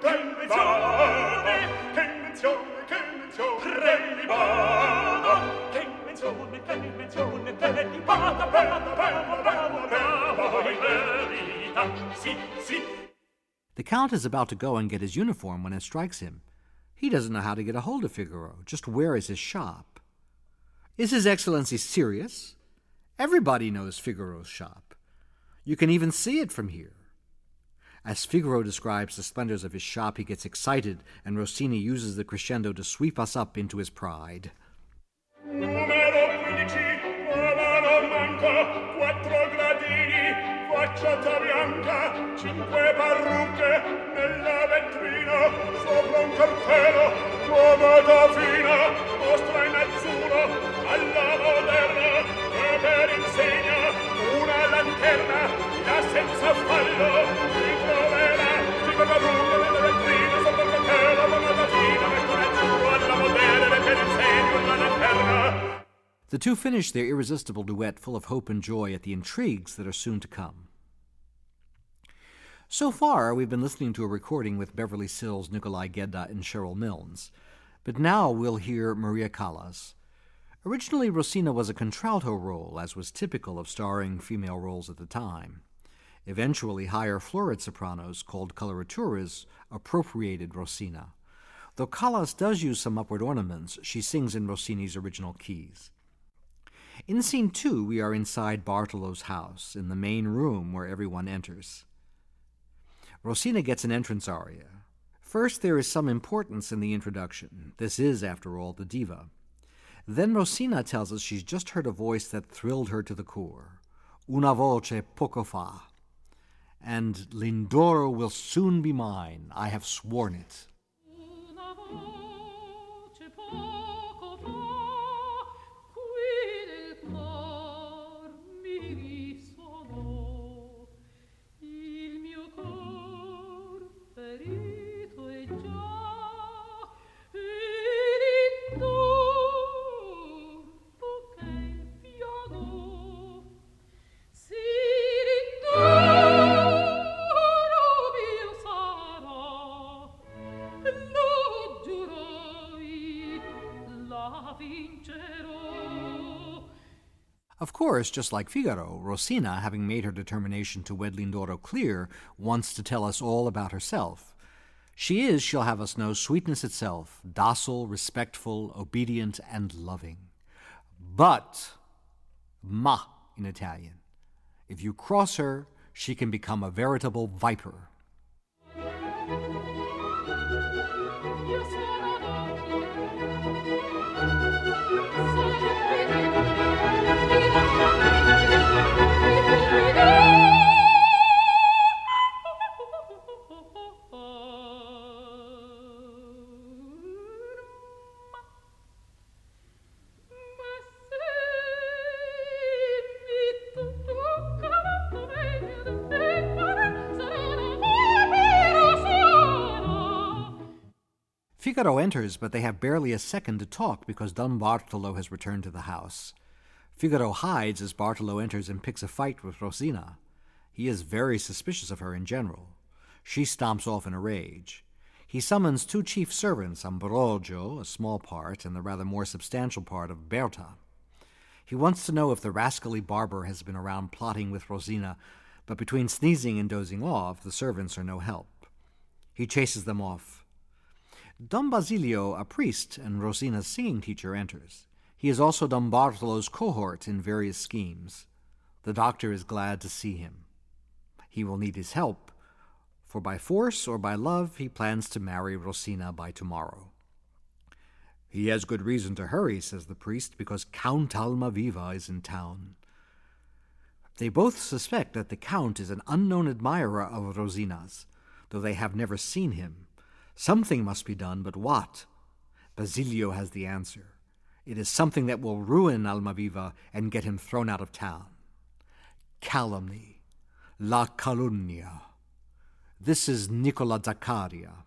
Speaker 4: poi verità sì sì
Speaker 3: The Count is about to go and get his uniform when it strikes him. He doesn't know how to get a hold of Figaro. Just where is his shop? Is His Excellency serious? Everybody knows Figaro's shop. You can even see it from here. As Figaro describes the splendors of his shop, he gets excited, and Rossini uses the crescendo to sweep us up into his pride.
Speaker 4: Numero 15, nuova non manca, quattro gradini, facciata bianca, cinque parrucche, nella vetrina, sopra un cartello, nuova tafina, mostra in azzurro, alla moderna, per insegna, una lanterna, da senza fallo,
Speaker 3: The two finish their irresistible duet full of hope and joy at the intrigues that are soon to come. So far, we've been listening to a recording with Beverly Sills, Nikolai Gedda, and Sherrill Milnes. But now we'll hear Maria Callas. Originally, Rosina was a contralto role, as was typical of starring female roles at the time. Eventually, higher florid sopranos, called coloraturas, appropriated Rosina. Though Callas does use some upward ornaments, she sings in Rossini's original keys. In scene two, we are inside Bartolo's house, in the main room where everyone enters. Rosina gets an entrance aria. First, there is some importance in the introduction. This is, after all, the diva. Then Rosina tells us she's just heard a voice that thrilled her to the core. Una voce poco fa. And Lindoro will soon be mine. I have sworn it. Of course, just like Figaro, Rosina, having made her determination to wed Lindoro clear, wants to tell us all about herself. She is, she'll have us know, sweetness itself, docile, respectful, obedient, and loving. But, ma in Italian, if you cross her, she can become a veritable viper. Figaro enters, but they have barely a second to talk because Don Bartolo has returned to the house. Figaro hides as Bartolo enters and picks a fight with Rosina. He is very suspicious of her in general. She stomps off in a rage. He summons two chief servants, Ambrogio, a small part, and the rather more substantial part of Berta. He wants to know if the rascally barber has been around plotting with Rosina, but between sneezing and dozing off, the servants are no help. He chases them off. Don Basilio, a priest and Rosina's singing teacher, enters. He is also Don Bartolo's cohort in various schemes. The doctor is glad to see him. He will need his help, for by force or by love he plans to marry Rosina by tomorrow. He has good reason to hurry, says the priest, because Count Almaviva is in town. They both suspect that the Count is an unknown admirer of Rosina's, though they have never seen him. Something must be done, but what? Basilio has the answer. It is something that will ruin Almaviva and get him thrown out of town. Calumny. La calunnia. This is Nicola Zaccaria.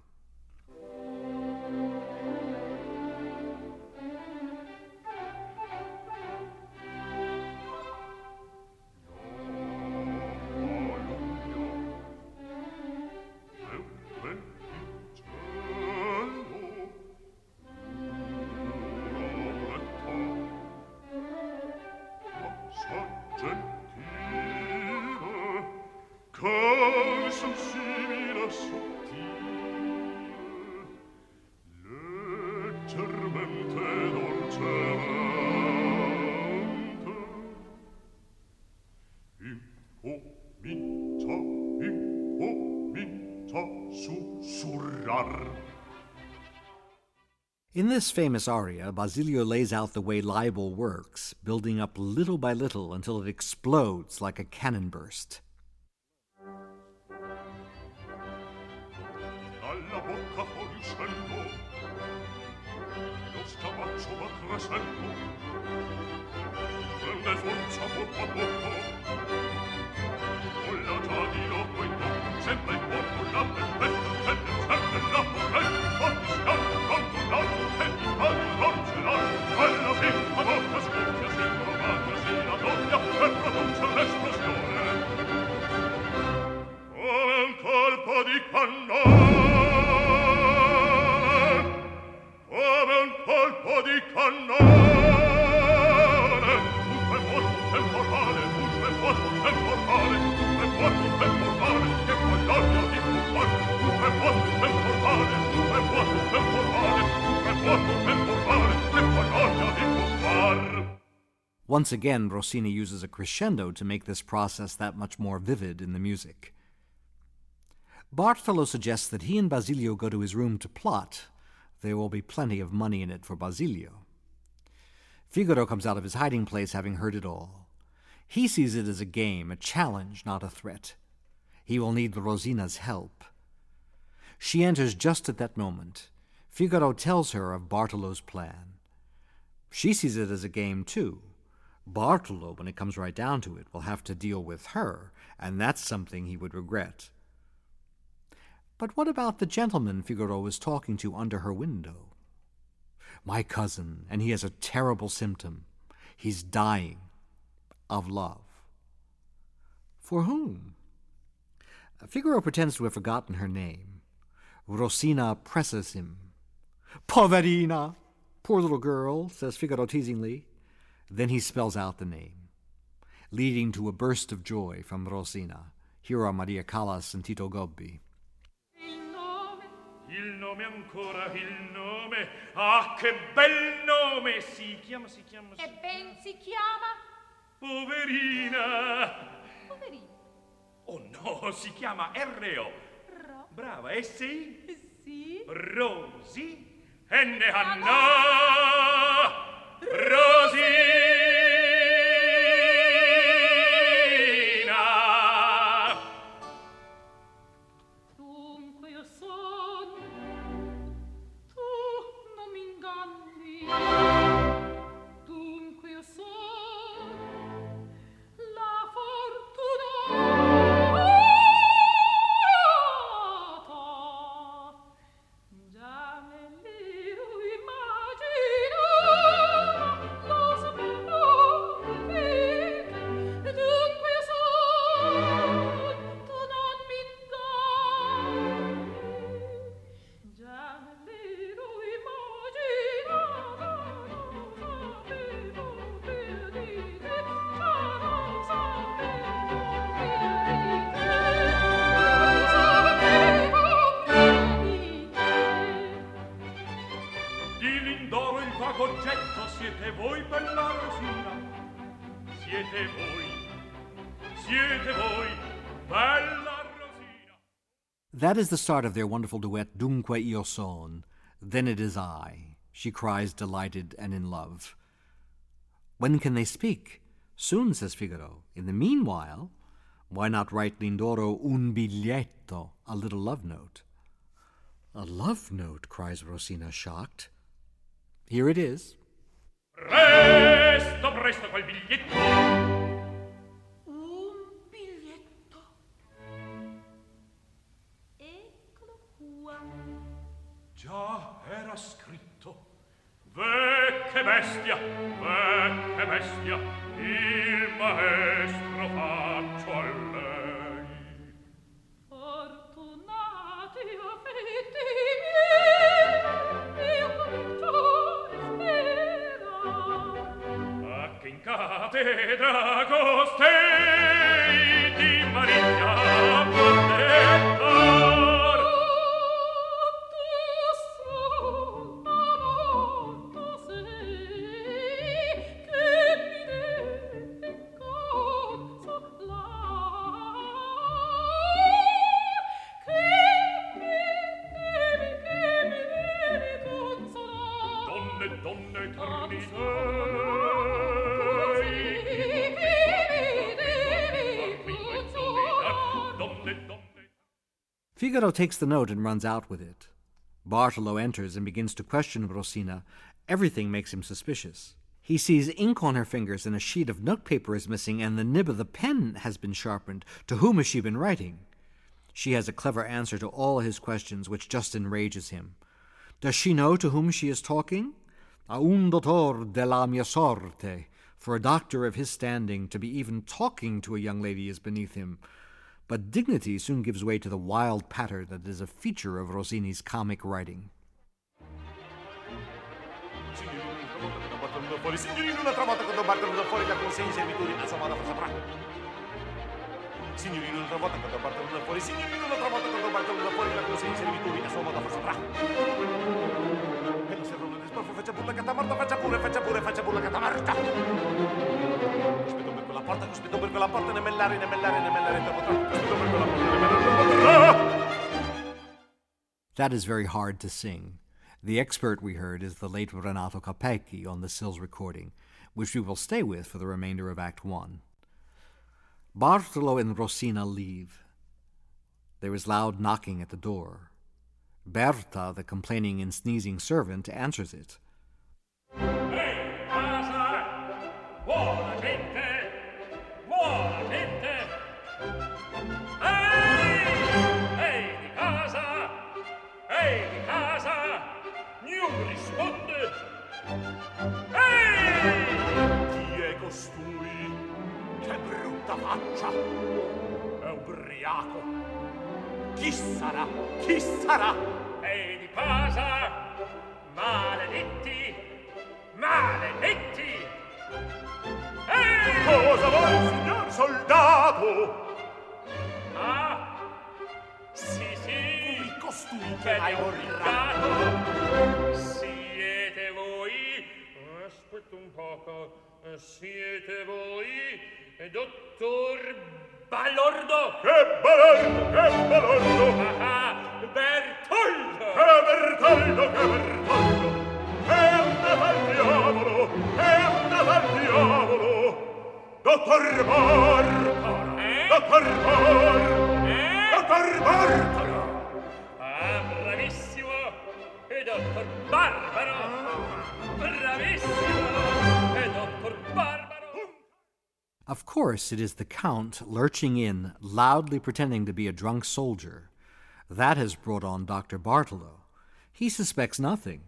Speaker 3: In this famous aria, Basilio lays out the way libel works, building up little by little until it explodes like a cannon burst. Once again, Rossini uses a crescendo to make this process that much more vivid in the music. Bartolo suggests that he and Basilio go to his room to plot. There will be plenty of money in it for Basilio. Figaro comes out of his hiding place having heard it all. He sees it as a game, a challenge, not a threat. He will need Rosina's help. She enters just at that moment. Figaro tells her of Bartolo's plan. She sees it as a game, too. Bartolo, when it comes right down to it, will have to deal with her, and that's something he would regret. But what about the gentleman Figaro was talking to under her window? My cousin, and he has a terrible symptom. He's dying of love. For whom? Figaro pretends to have forgotten her name. Rosina presses him. Poverina! Poor little girl, says Figaro teasingly. Then he spells out the name. leading to a burst of joy from Rosina. Here are Maria Callas and Tito Gobbi.
Speaker 5: Il nome
Speaker 4: Il nome ancora, il nome. Ah, che bel nome! Si chiama, si chiama. si-
Speaker 5: e ben si chiama
Speaker 4: Poverina!
Speaker 5: poverino.
Speaker 4: Oh no, si chiama R.O.
Speaker 5: Ro.
Speaker 4: Brava, S.I.
Speaker 5: Sì.
Speaker 4: Rosi. Henne Hanna, Rosi,
Speaker 3: That is the start of their wonderful duet, Dunque io son. Then it is I. She cries, delighted and in love. When can they speak? Soon, says Figaro. In the meanwhile, why not write Lindoro un biglietto, a little love note? A love note, cries Rosina, shocked. Here it is.
Speaker 4: Presto, presto quel biglietto. Vecche bestia, vecche bestia, il maestro faccio a lei.
Speaker 5: Fortunati afflitti miei, io comincio spera.
Speaker 4: A che in catedra costei di Maria
Speaker 3: Figaro takes the note and runs out with it. Bartolo enters and begins to question Rosina. Everything makes him suspicious. He sees ink on her fingers and a sheet of notepaper is missing and the nib of the pen has been sharpened. To whom has she been writing? She has a clever answer to all his questions, which just enrages him. Does she know to whom she is talking? A un dottor della mia sorte. For a doctor of his standing, to be even talking to a young lady is beneath him. But dignity soon gives way to the wild patter that is a feature of Rossini's comic writing.
Speaker 6: Porta, cospetto per quella porta, ne mellare, ne mellare, ne mellare, troppo troppo. Cospetto per quella porta, ne mellare, troppo troppo.
Speaker 3: That is very hard to sing. The expert we heard is the late Renato Capecchi on the Sills recording, which we will stay with for the remainder of Act One. Bartolo and Rosina leave. There is loud knocking at the door. Berta, the complaining and sneezing servant, answers it.
Speaker 4: Ehi, casa! Brutta faccia! È ubriaco! Chi sarà? Chi sarà? Ehi di casa! Maledetti! Maledetti! Ehi! Cosa vuoi, signore? soldato
Speaker 6: Ah! Sì, sì!
Speaker 4: costui
Speaker 6: Che l'hai obbligato! Siete voi? Aspetta un poco. Siete voi? Dottor Balordo!
Speaker 4: Che Balordo, che Balordo!
Speaker 6: Ah, ah, Bertoldo!
Speaker 4: Che Bertoldo, che Bertoldo! È andata al diavolo, è andata al diavolo! Dottor Bartolo!
Speaker 6: Eh?
Speaker 4: Dottor Bartolo!
Speaker 6: Eh?
Speaker 4: Dottor Bartolo!
Speaker 6: Ah, bravissimo! E Dottor Barbaro! Ah. Bravissimo! E Dottor Barbaro!
Speaker 3: Of course, it is the Count lurching in, loudly pretending to be a drunk soldier. That has brought on Dr. Bartolo. He suspects nothing,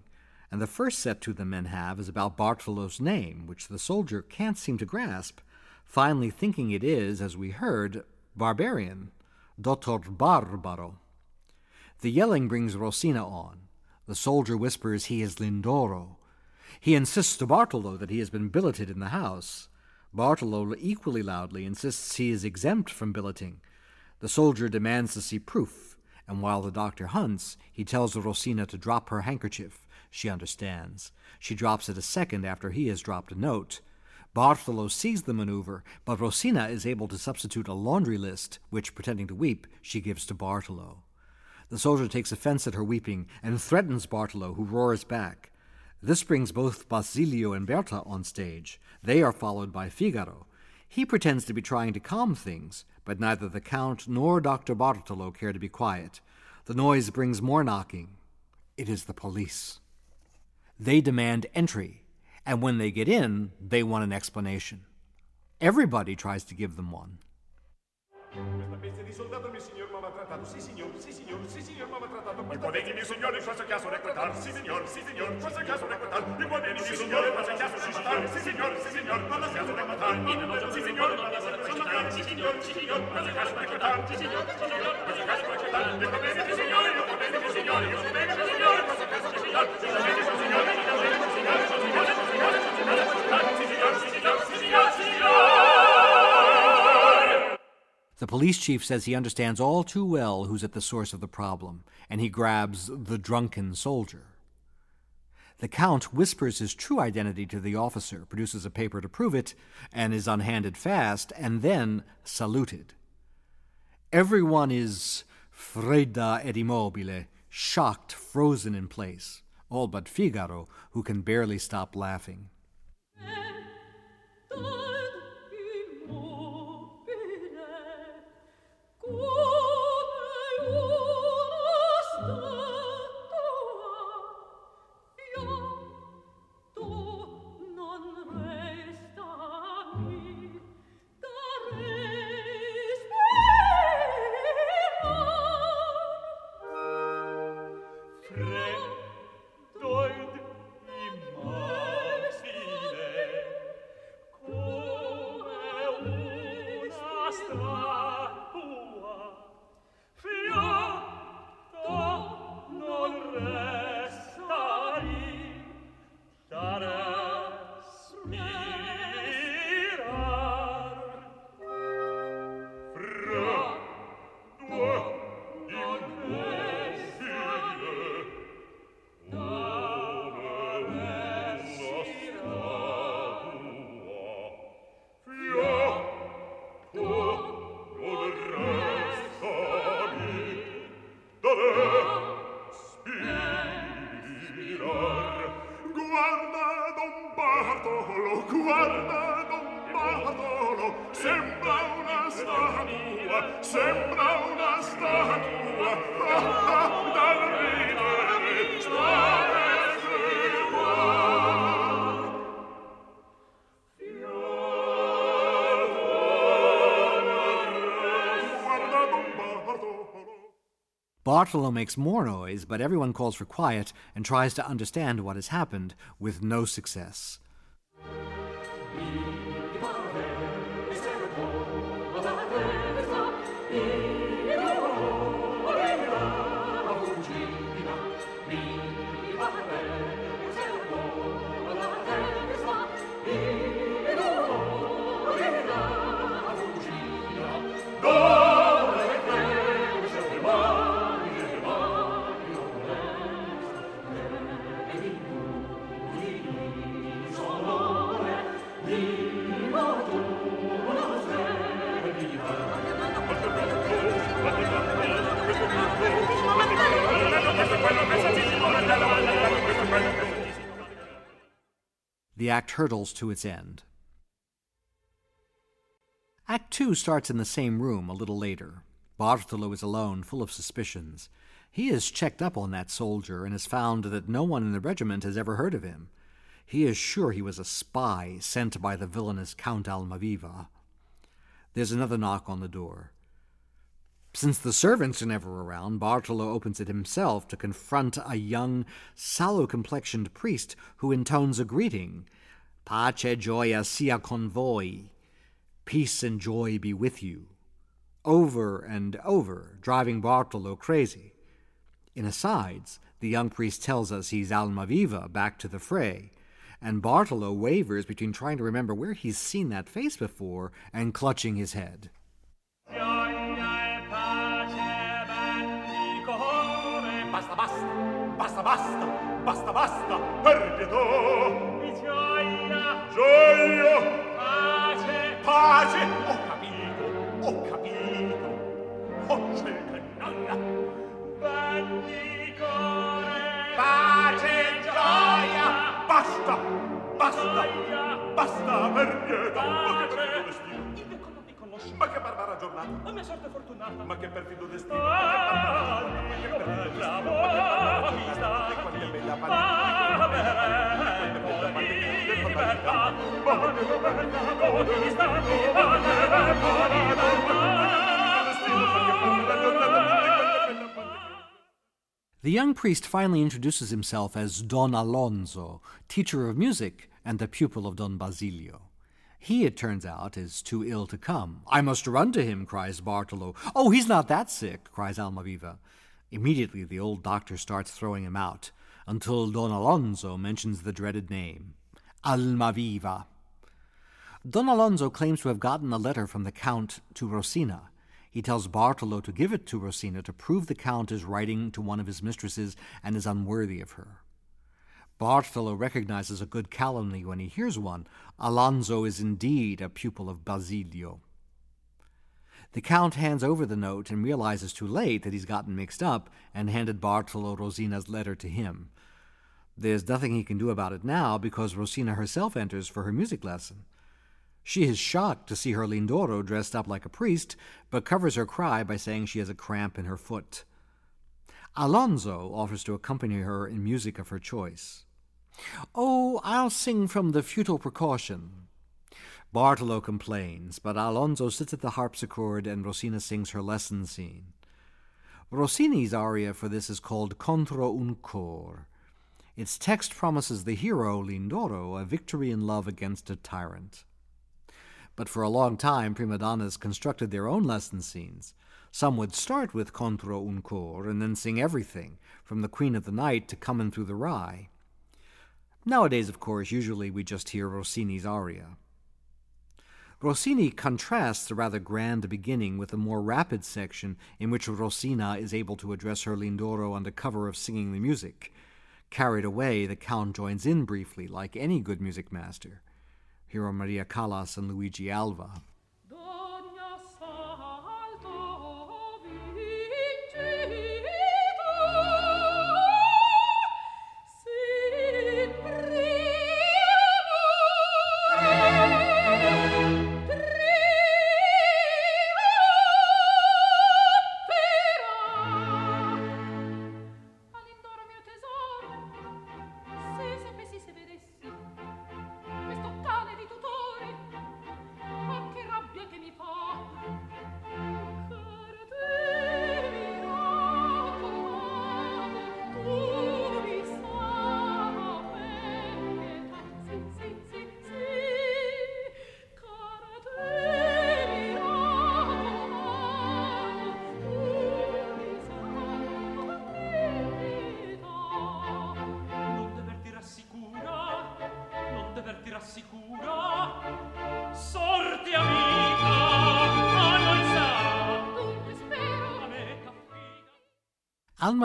Speaker 3: and the first set to the men have is about Bartolo's name, which the soldier can't seem to grasp, finally thinking it is, as we heard, barbarian, Dottor Barbaro. The yelling brings Rosina on. The soldier whispers he is Lindoro. He insists to Bartolo that he has been billeted in the house. Bartolo equally loudly insists he is exempt from billeting. The soldier demands to see proof, and while the doctor hunts, he tells Rosina to drop her handkerchief. She understands. She drops it a second after he has dropped a note. Bartolo sees the maneuver, but Rosina is able to substitute a laundry list, which, pretending to weep, she gives to Bartolo. The soldier takes offense at her weeping and threatens Bartolo, who roars back. This brings both Basilio and Berta on stage. They are followed by Figaro. He pretends to be trying to calm things, but neither the Count nor Dr. Bartolo care to be quiet. The noise brings more knocking. It is the police. They demand entry, and when they get in, they want an explanation. Everybody tries to give them one.
Speaker 6: Questa bestia di soldato mio signor m'ha maltrattato. Sì, signor, sì, signor, sì, signor, m'ha maltrattato.
Speaker 4: Ripuodete, mio signore, questo caso, reclutar. Sì, signor, sì, signor, in questo caso, reclutar. Ripuodete, mio signore, questo caso, reclutar. Sì, signor, sì, signor, in questo caso, reclutar. Sì, signor, sì, signor, sì, signor, in questo caso, reclutar. Sì, signor, sì, signor, in questo caso, reclutar. Ripuodete, mio signore, ripuodete, mio signore, ripuodete, mio signore.
Speaker 3: The police chief says he understands all too well who's at the source of the problem, and he grabs the drunken soldier. The Count whispers his true identity to the officer, produces a paper to prove it, and is unhanded fast, and then saluted. Everyone is fredda ed immobile, shocked, frozen in place, all but Figaro, who can barely stop laughing. Bartolo makes more noise, but everyone calls for quiet and tries to understand what has happened, with no success. The act hurtles to its end. Act two starts in the same room a little later. Bartolo is alone, full of suspicions. He has checked up on that soldier and has found that no one in the regiment has ever heard of him. He is sure he was a spy sent by the villainous Count Almaviva. There's another knock on the door. Since the servants are never around, Bartolo opens it himself to confront a young, sallow complexioned priest who intones a greeting Pace gioia sia con voi. Peace and joy be with you. Over and over, driving Bartolo crazy. In asides, the young priest tells us he's Almaviva back to the fray, and Bartolo wavers between trying to remember where he's seen that face before and clutching his head.
Speaker 6: basta, basta, basta, basta, per pietà. E gioia, gioia, pace, pace, ho capito, ho capito, oggi il cannalla. cuore. pace, gioia, basta, basta, basta, per pietà, pace, perfido. Ma che barbara giornata.
Speaker 4: La mia sorte fortunata.
Speaker 6: Ma che perfido destino.
Speaker 4: Ah,
Speaker 6: Ma che perfido destino. Ma che barbara
Speaker 4: vista.
Speaker 6: giornata. E quante belle
Speaker 4: Ah,
Speaker 6: apparizioni.
Speaker 4: beh,
Speaker 6: Quante belle. Che
Speaker 4: libertà.
Speaker 6: fatalità. Ma che libertà.
Speaker 4: Oh. Ah,
Speaker 3: The young priest finally introduces himself as Don Alonso, teacher of music and the pupil of Don Basilio. He, it turns out, is too ill to come. I must run to him, cries Bartolo. Oh, he's not that sick, cries Almaviva. Immediately the old doctor starts throwing him out, until Don Alonso mentions the dreaded name Almaviva. Don Alonso claims to have gotten a letter from the Count to Rosina. He tells Bartolo to give it to Rosina to prove the Count is writing to one of his mistresses and is unworthy of her. Bartolo recognizes a good calumny when he hears one. Alonso is indeed a pupil of Basilio. The Count hands over the note and realizes too late that he's gotten mixed up and handed Bartolo Rosina's letter to him. There's nothing he can do about it now because Rosina herself enters for her music lesson. She is shocked to see her Lindoro dressed up like a priest, but covers her cry by saying she has a cramp in her foot. Alonso offers to accompany her in music of her choice. Oh, I'll sing from the futile precaution. Bartolo complains, but Alonso sits at the harpsichord and Rosina sings her lesson scene. Rossini's aria for this is called Contro un cor. Its text promises the hero, Lindoro, a victory in love against a tyrant. But for a long time, prima donnas constructed their own lesson scenes. Some would start with Contro un cor and then sing everything, from the Queen of the Night to Comin' Through the Rye. Nowadays, of course, usually we just hear Rossini's aria. Rossini contrasts the rather grand beginning with a more rapid section in which Rosina is able to address her Lindoro under cover of singing the music. Carried away, the Count joins in briefly, like any good music master. Here are Maria Callas and Luigi Alva.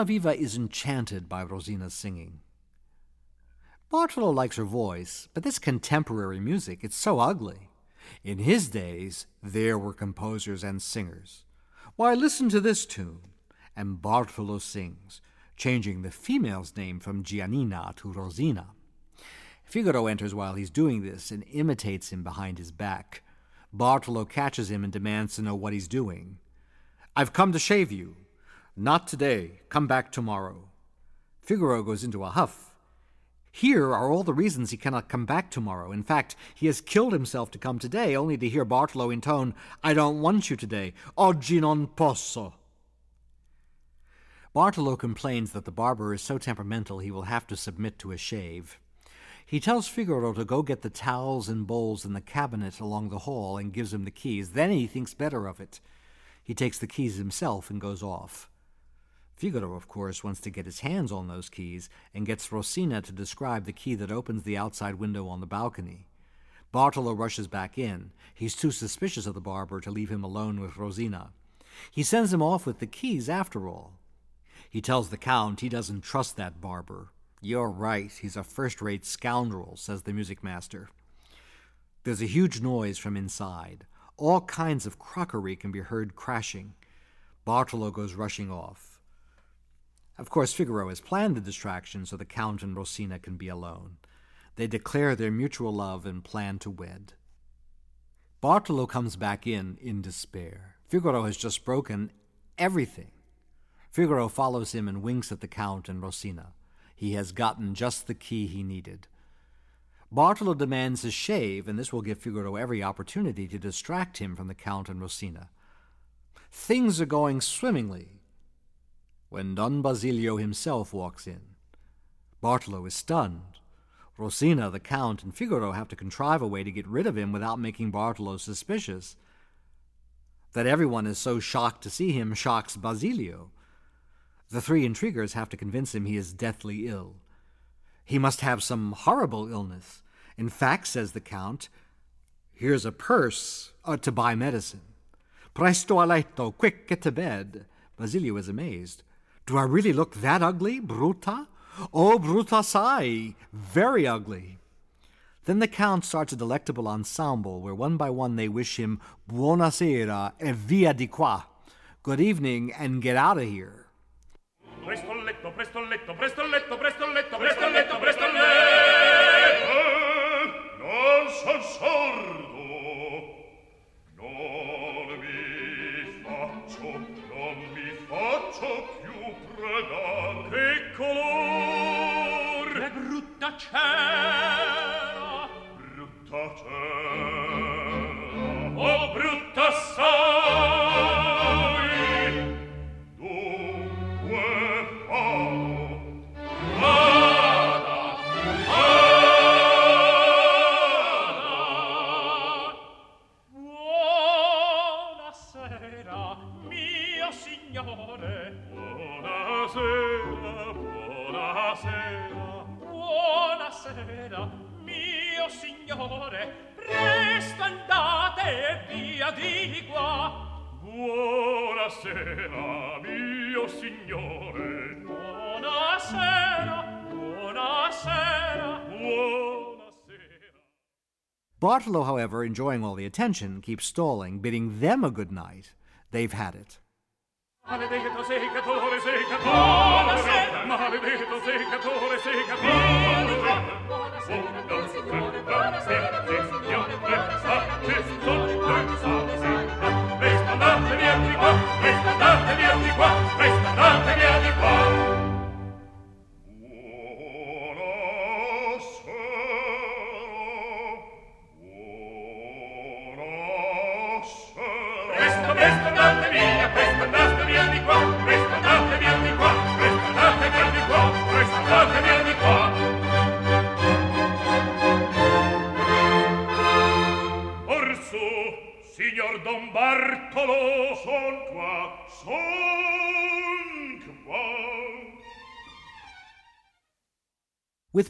Speaker 3: Almaviva is enchanted by Rosina's singing. Bartolo likes her voice, but this contemporary music, it's so ugly. In his days, there were composers and singers. Why, listen to this tune. And Bartolo sings, changing the female's name from Giannina to Rosina. Figaro enters while he's doing this and imitates him behind his back. Bartolo catches him and demands to know what he's doing. I've come to shave you. Not today. Come back tomorrow. Figaro goes into a huff. Here are all the reasons he cannot come back tomorrow. In fact, he has killed himself to come today, only to hear Bartolo intone, I don't want you today. Oggi non posso. Bartolo complains that the barber is so temperamental he will have to submit to a shave. He tells Figaro to go get the towels and bowls in the cabinet along the hall and gives him the keys. Then he thinks better of it. He takes the keys himself and goes off. Figaro, of course, wants to get his hands on those keys and gets Rosina to describe the key that opens the outside window on the balcony. Bartolo rushes back in. He's too suspicious of the barber to leave him alone with Rosina. He sends him off with the keys after all. He tells the Count he doesn't trust that barber. You're right, he's a first rate scoundrel, says the music master. There's a huge noise from inside. All kinds of crockery can be heard crashing. Bartolo goes rushing off. Of course, Figaro has planned the distraction so the Count and Rosina can be alone. They declare their mutual love and plan to wed. Bartolo comes back in in despair. Figaro has just broken everything. Figaro follows him and winks at the Count and Rosina. He has gotten just the key he needed. Bartolo demands a shave, and this will give Figaro every opportunity to distract him from the Count and Rosina. Things are going swimmingly when Don Basilio himself walks in. Bartolo is stunned. Rosina, the Count, and Figaro have to contrive a way to get rid of him without making Bartolo suspicious. That everyone is so shocked to see him shocks Basilio. The three intriguers have to convince him he is deathly ill. He must have some horrible illness. In fact, says the Count, here's a purse uh, to buy medicine. Presto a letto, quick, get to bed. Basilio is amazed. Do I really look that ugly, Bruta? Oh, Bruta sai, very ugly. Then the Count starts a delectable ensemble where one by one they wish him buonasera e via di qua. Good evening and get out of here.
Speaker 6: Presto letto, presto letto, presto letto, presto letto, presto letto, presto letto.
Speaker 4: Non son sordo,
Speaker 3: Bartolo, however, enjoying all the attention, keeps stalling, bidding them a good night. They've had it.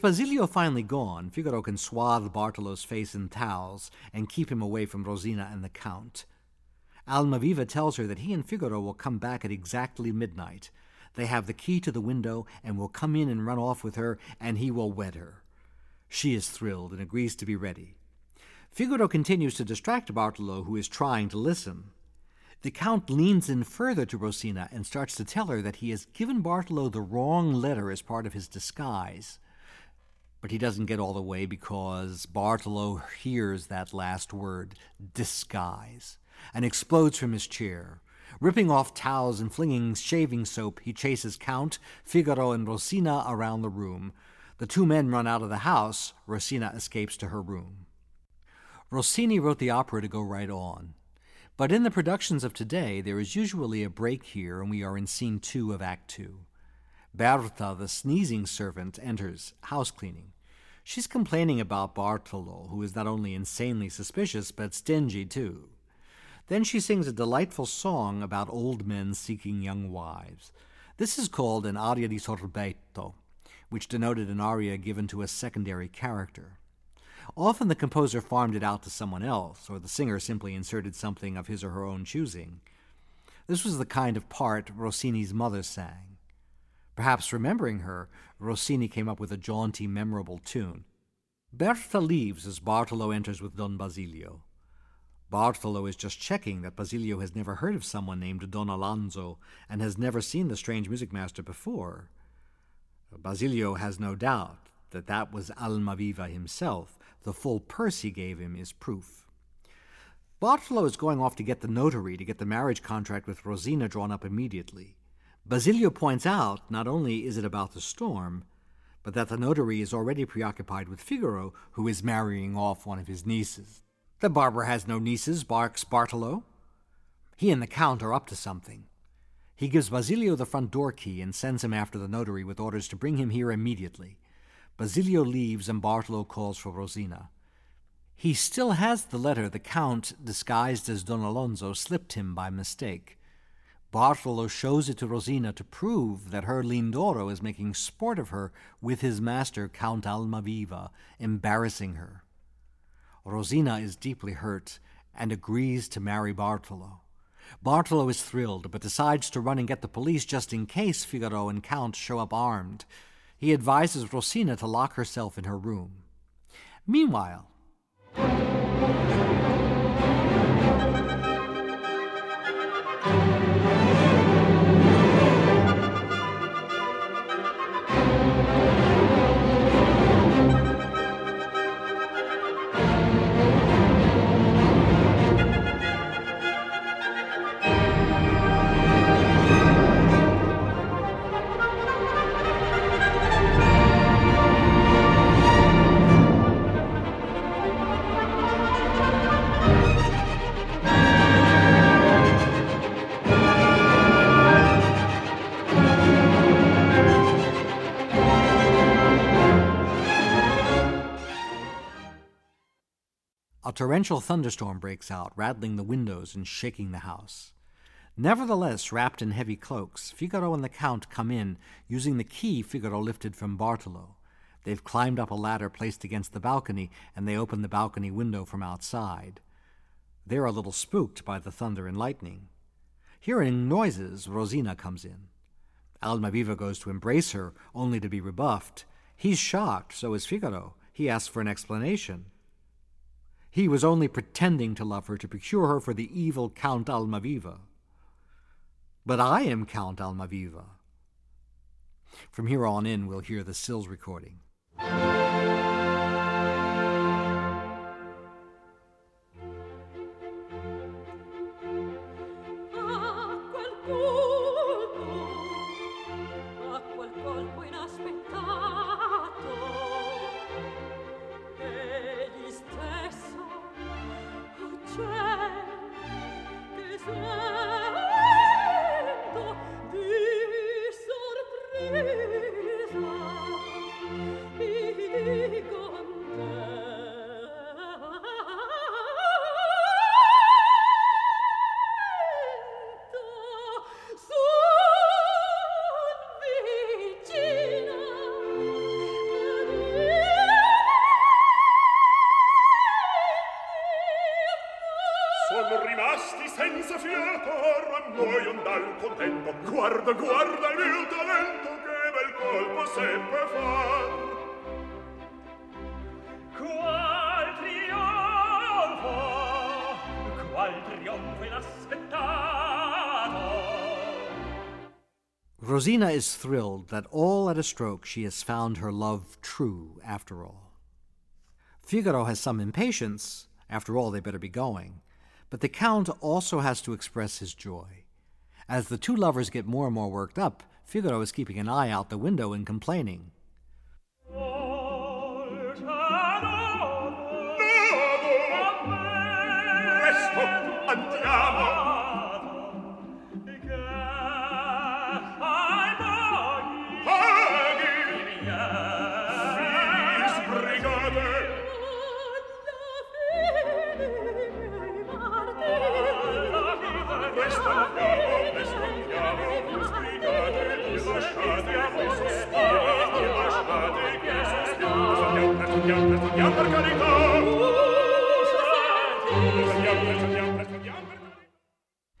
Speaker 3: Basilio finally gone, Figaro can swathe Bartolo's face in towels and keep him away from Rosina and the Count. Almaviva tells her that he and Figaro will come back at exactly midnight. They have the key to the window and will come in and run off with her, and he will wed her. She is thrilled and agrees to be ready. Figaro continues to distract Bartolo, who is trying to listen. The Count leans in further to Rosina and starts to tell her that he has given Bartolo the wrong letter as part of his disguise. But he doesn't get all the way because Bartolo hears that last word, disguise, and explodes from his chair. Ripping off towels and flinging shaving soap, he chases Count, Figaro, and Rosina around the room. The two men run out of the house. Rosina escapes to her room. Rossini wrote the opera to go right on. But in the productions of today, there is usually a break here, and we are in scene two of Act Two. Berta, the sneezing servant, enters, house cleaning. She's complaining about Bartolo, who is not only insanely suspicious, but stingy too. Then she sings a delightful song about old men seeking young wives. This is called an aria di sorbetto, which denoted an aria given to a secondary character. Often the composer farmed it out to someone else, or the singer simply inserted something of his or her own choosing. This was the kind of part Rossini's mother sang. Perhaps remembering her, Rossini came up with a jaunty, memorable tune. Berta leaves as Bartolo enters with Don Basilio. Bartolo is just checking that Basilio has never heard of someone named Don Alonso and has never seen the strange music master before. Basilio has no doubt that that was Almaviva himself. The full purse he gave him is proof. Bartolo is going off to get the notary to get the marriage contract with Rosina drawn up immediately. Basilio points out not only is it about the storm, but that the notary is already preoccupied with Figaro, who is marrying off one of his nieces. The barber has no nieces, barks Bartolo. He and the Count are up to something. He gives Basilio the front door key and sends him after the notary with orders to bring him here immediately. Basilio leaves and Bartolo calls for Rosina. He still has the letter the Count, disguised as Don Alonso, slipped him by mistake. Bartolo shows it to Rosina to prove that her Lindoro is making sport of her with his master, Count Almaviva, embarrassing her. Rosina is deeply hurt and agrees to marry Bartolo. Bartolo is thrilled, but decides to run and get the police just in case Figaro and Count show up armed. He advises Rosina to lock herself in her room. Meanwhile, torrential thunderstorm breaks out, rattling the windows and shaking the house. Nevertheless, wrapped in heavy cloaks, Figaro and the Count come in, using the key Figaro lifted from Bartolo. They've climbed up a ladder placed against the balcony, and they open the balcony window from outside. They're a little spooked by the thunder and lightning. Hearing noises, Rosina comes in. Almaviva goes to embrace her, only to be rebuffed. He's shocked, so is Figaro. He asks for an explanation. He was only pretending to love her to procure her for the evil Count Almaviva. But I am Count Almaviva. From here on in, we'll hear the Sills recording. Rosina is thrilled that all at a stroke she has found her love true after all. Figaro has some impatience. After all, they better be going. But the Count also has to express his joy. As the two lovers get more and more worked up, Figaro is keeping an eye out the window and complaining.
Speaker 4: Andiamo!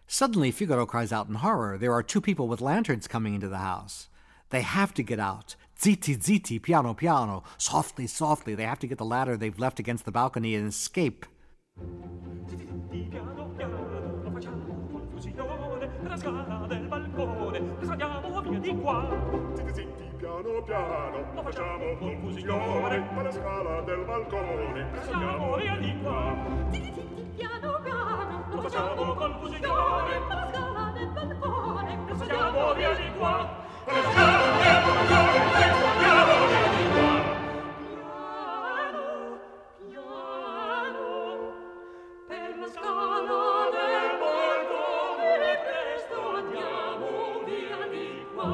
Speaker 3: Suddenly, Figaro cries out in horror. There are two people with lanterns coming into the house. They have to get out. Zitti, zitti, piano, piano. Softly, softly. They have to get the ladder they've left against the balcony and escape.
Speaker 5: Piano lo facciamo confusione per la scala del balcone. via di qua
Speaker 4: Piano piano, lo facciamo confusione la scala del balcone,
Speaker 5: adesso andiamo di qua
Speaker 7: piano, piano, per la scala del balcone, presto andiamo via di qua.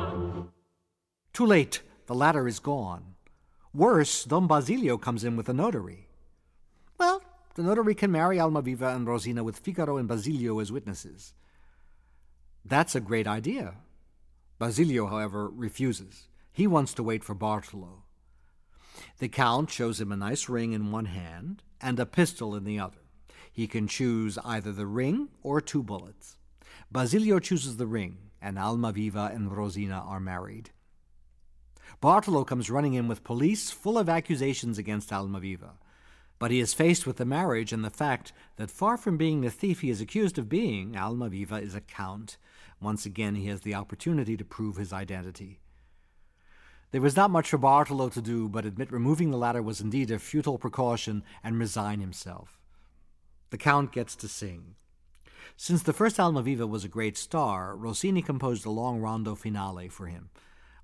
Speaker 3: Too late. The ladder is gone. Worse, Don Basilio comes in with a notary. Well, the notary can marry Almaviva and Rosina with Figaro and Basilio as witnesses. That's a great idea. Basilio, however, refuses. He wants to wait for Bartolo. The Count shows him a nice ring in one hand and a pistol in the other. He can choose either the ring or two bullets. Basilio chooses the ring, and Almaviva and Rosina are married. Bartolo comes running in with police full of accusations against Almaviva. But he is faced with the marriage and the fact that far from being the thief he is accused of being, Almaviva is a count. Once again, he has the opportunity to prove his identity. There was not much for Bartolo to do but admit removing the ladder was indeed a futile precaution and resign himself. The Count gets to sing. Since the first Almaviva was a great star, Rossini composed a long rondo finale for him.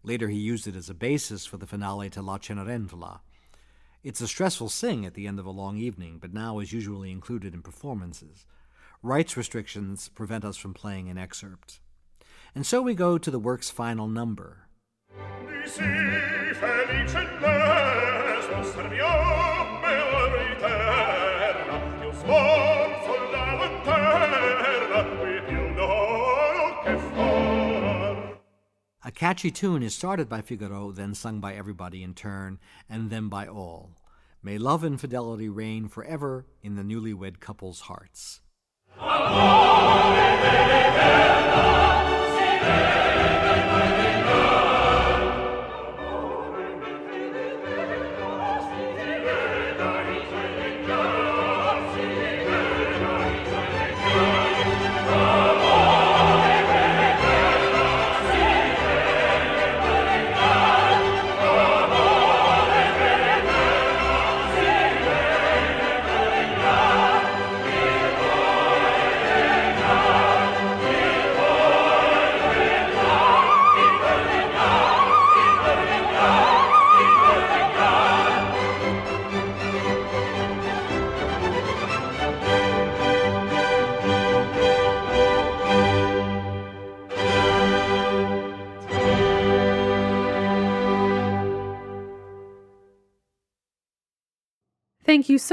Speaker 3: Later, he used it as a basis for the finale to La Cenerentola. It's a stressful sing at the end of a long evening, but now is usually included in performances. Rights restrictions prevent us from playing an excerpt. And so we go to the work's final number. Catchy tune is started by Figaro, then sung by everybody in turn, and then by all. May love and fidelity reign forever in the newlywed couple's hearts.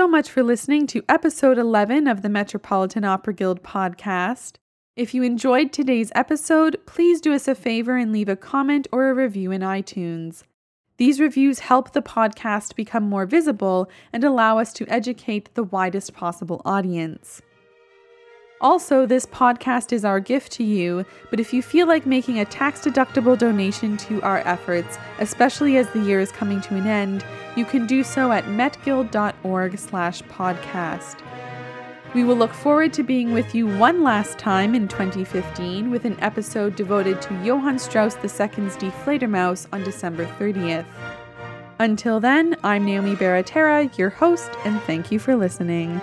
Speaker 2: So much for listening to episode 11 of the Metropolitan Opera Guild podcast. If you enjoyed today's episode, please do us a favor and leave a comment or a review in iTunes. These reviews help the podcast become more visible and allow us to educate the widest possible audience. Also, this podcast is our gift to you, but if you feel like making a tax-deductible donation to our efforts, especially as the year is coming to an end, you can do so at metguild.org/podcast. We will look forward to being with you one last time in 2015 with an episode devoted to Johann Strauss II's Die Fledermaus on December 30th. Until then, I'm Naomi Baratera, your host, and thank you for listening.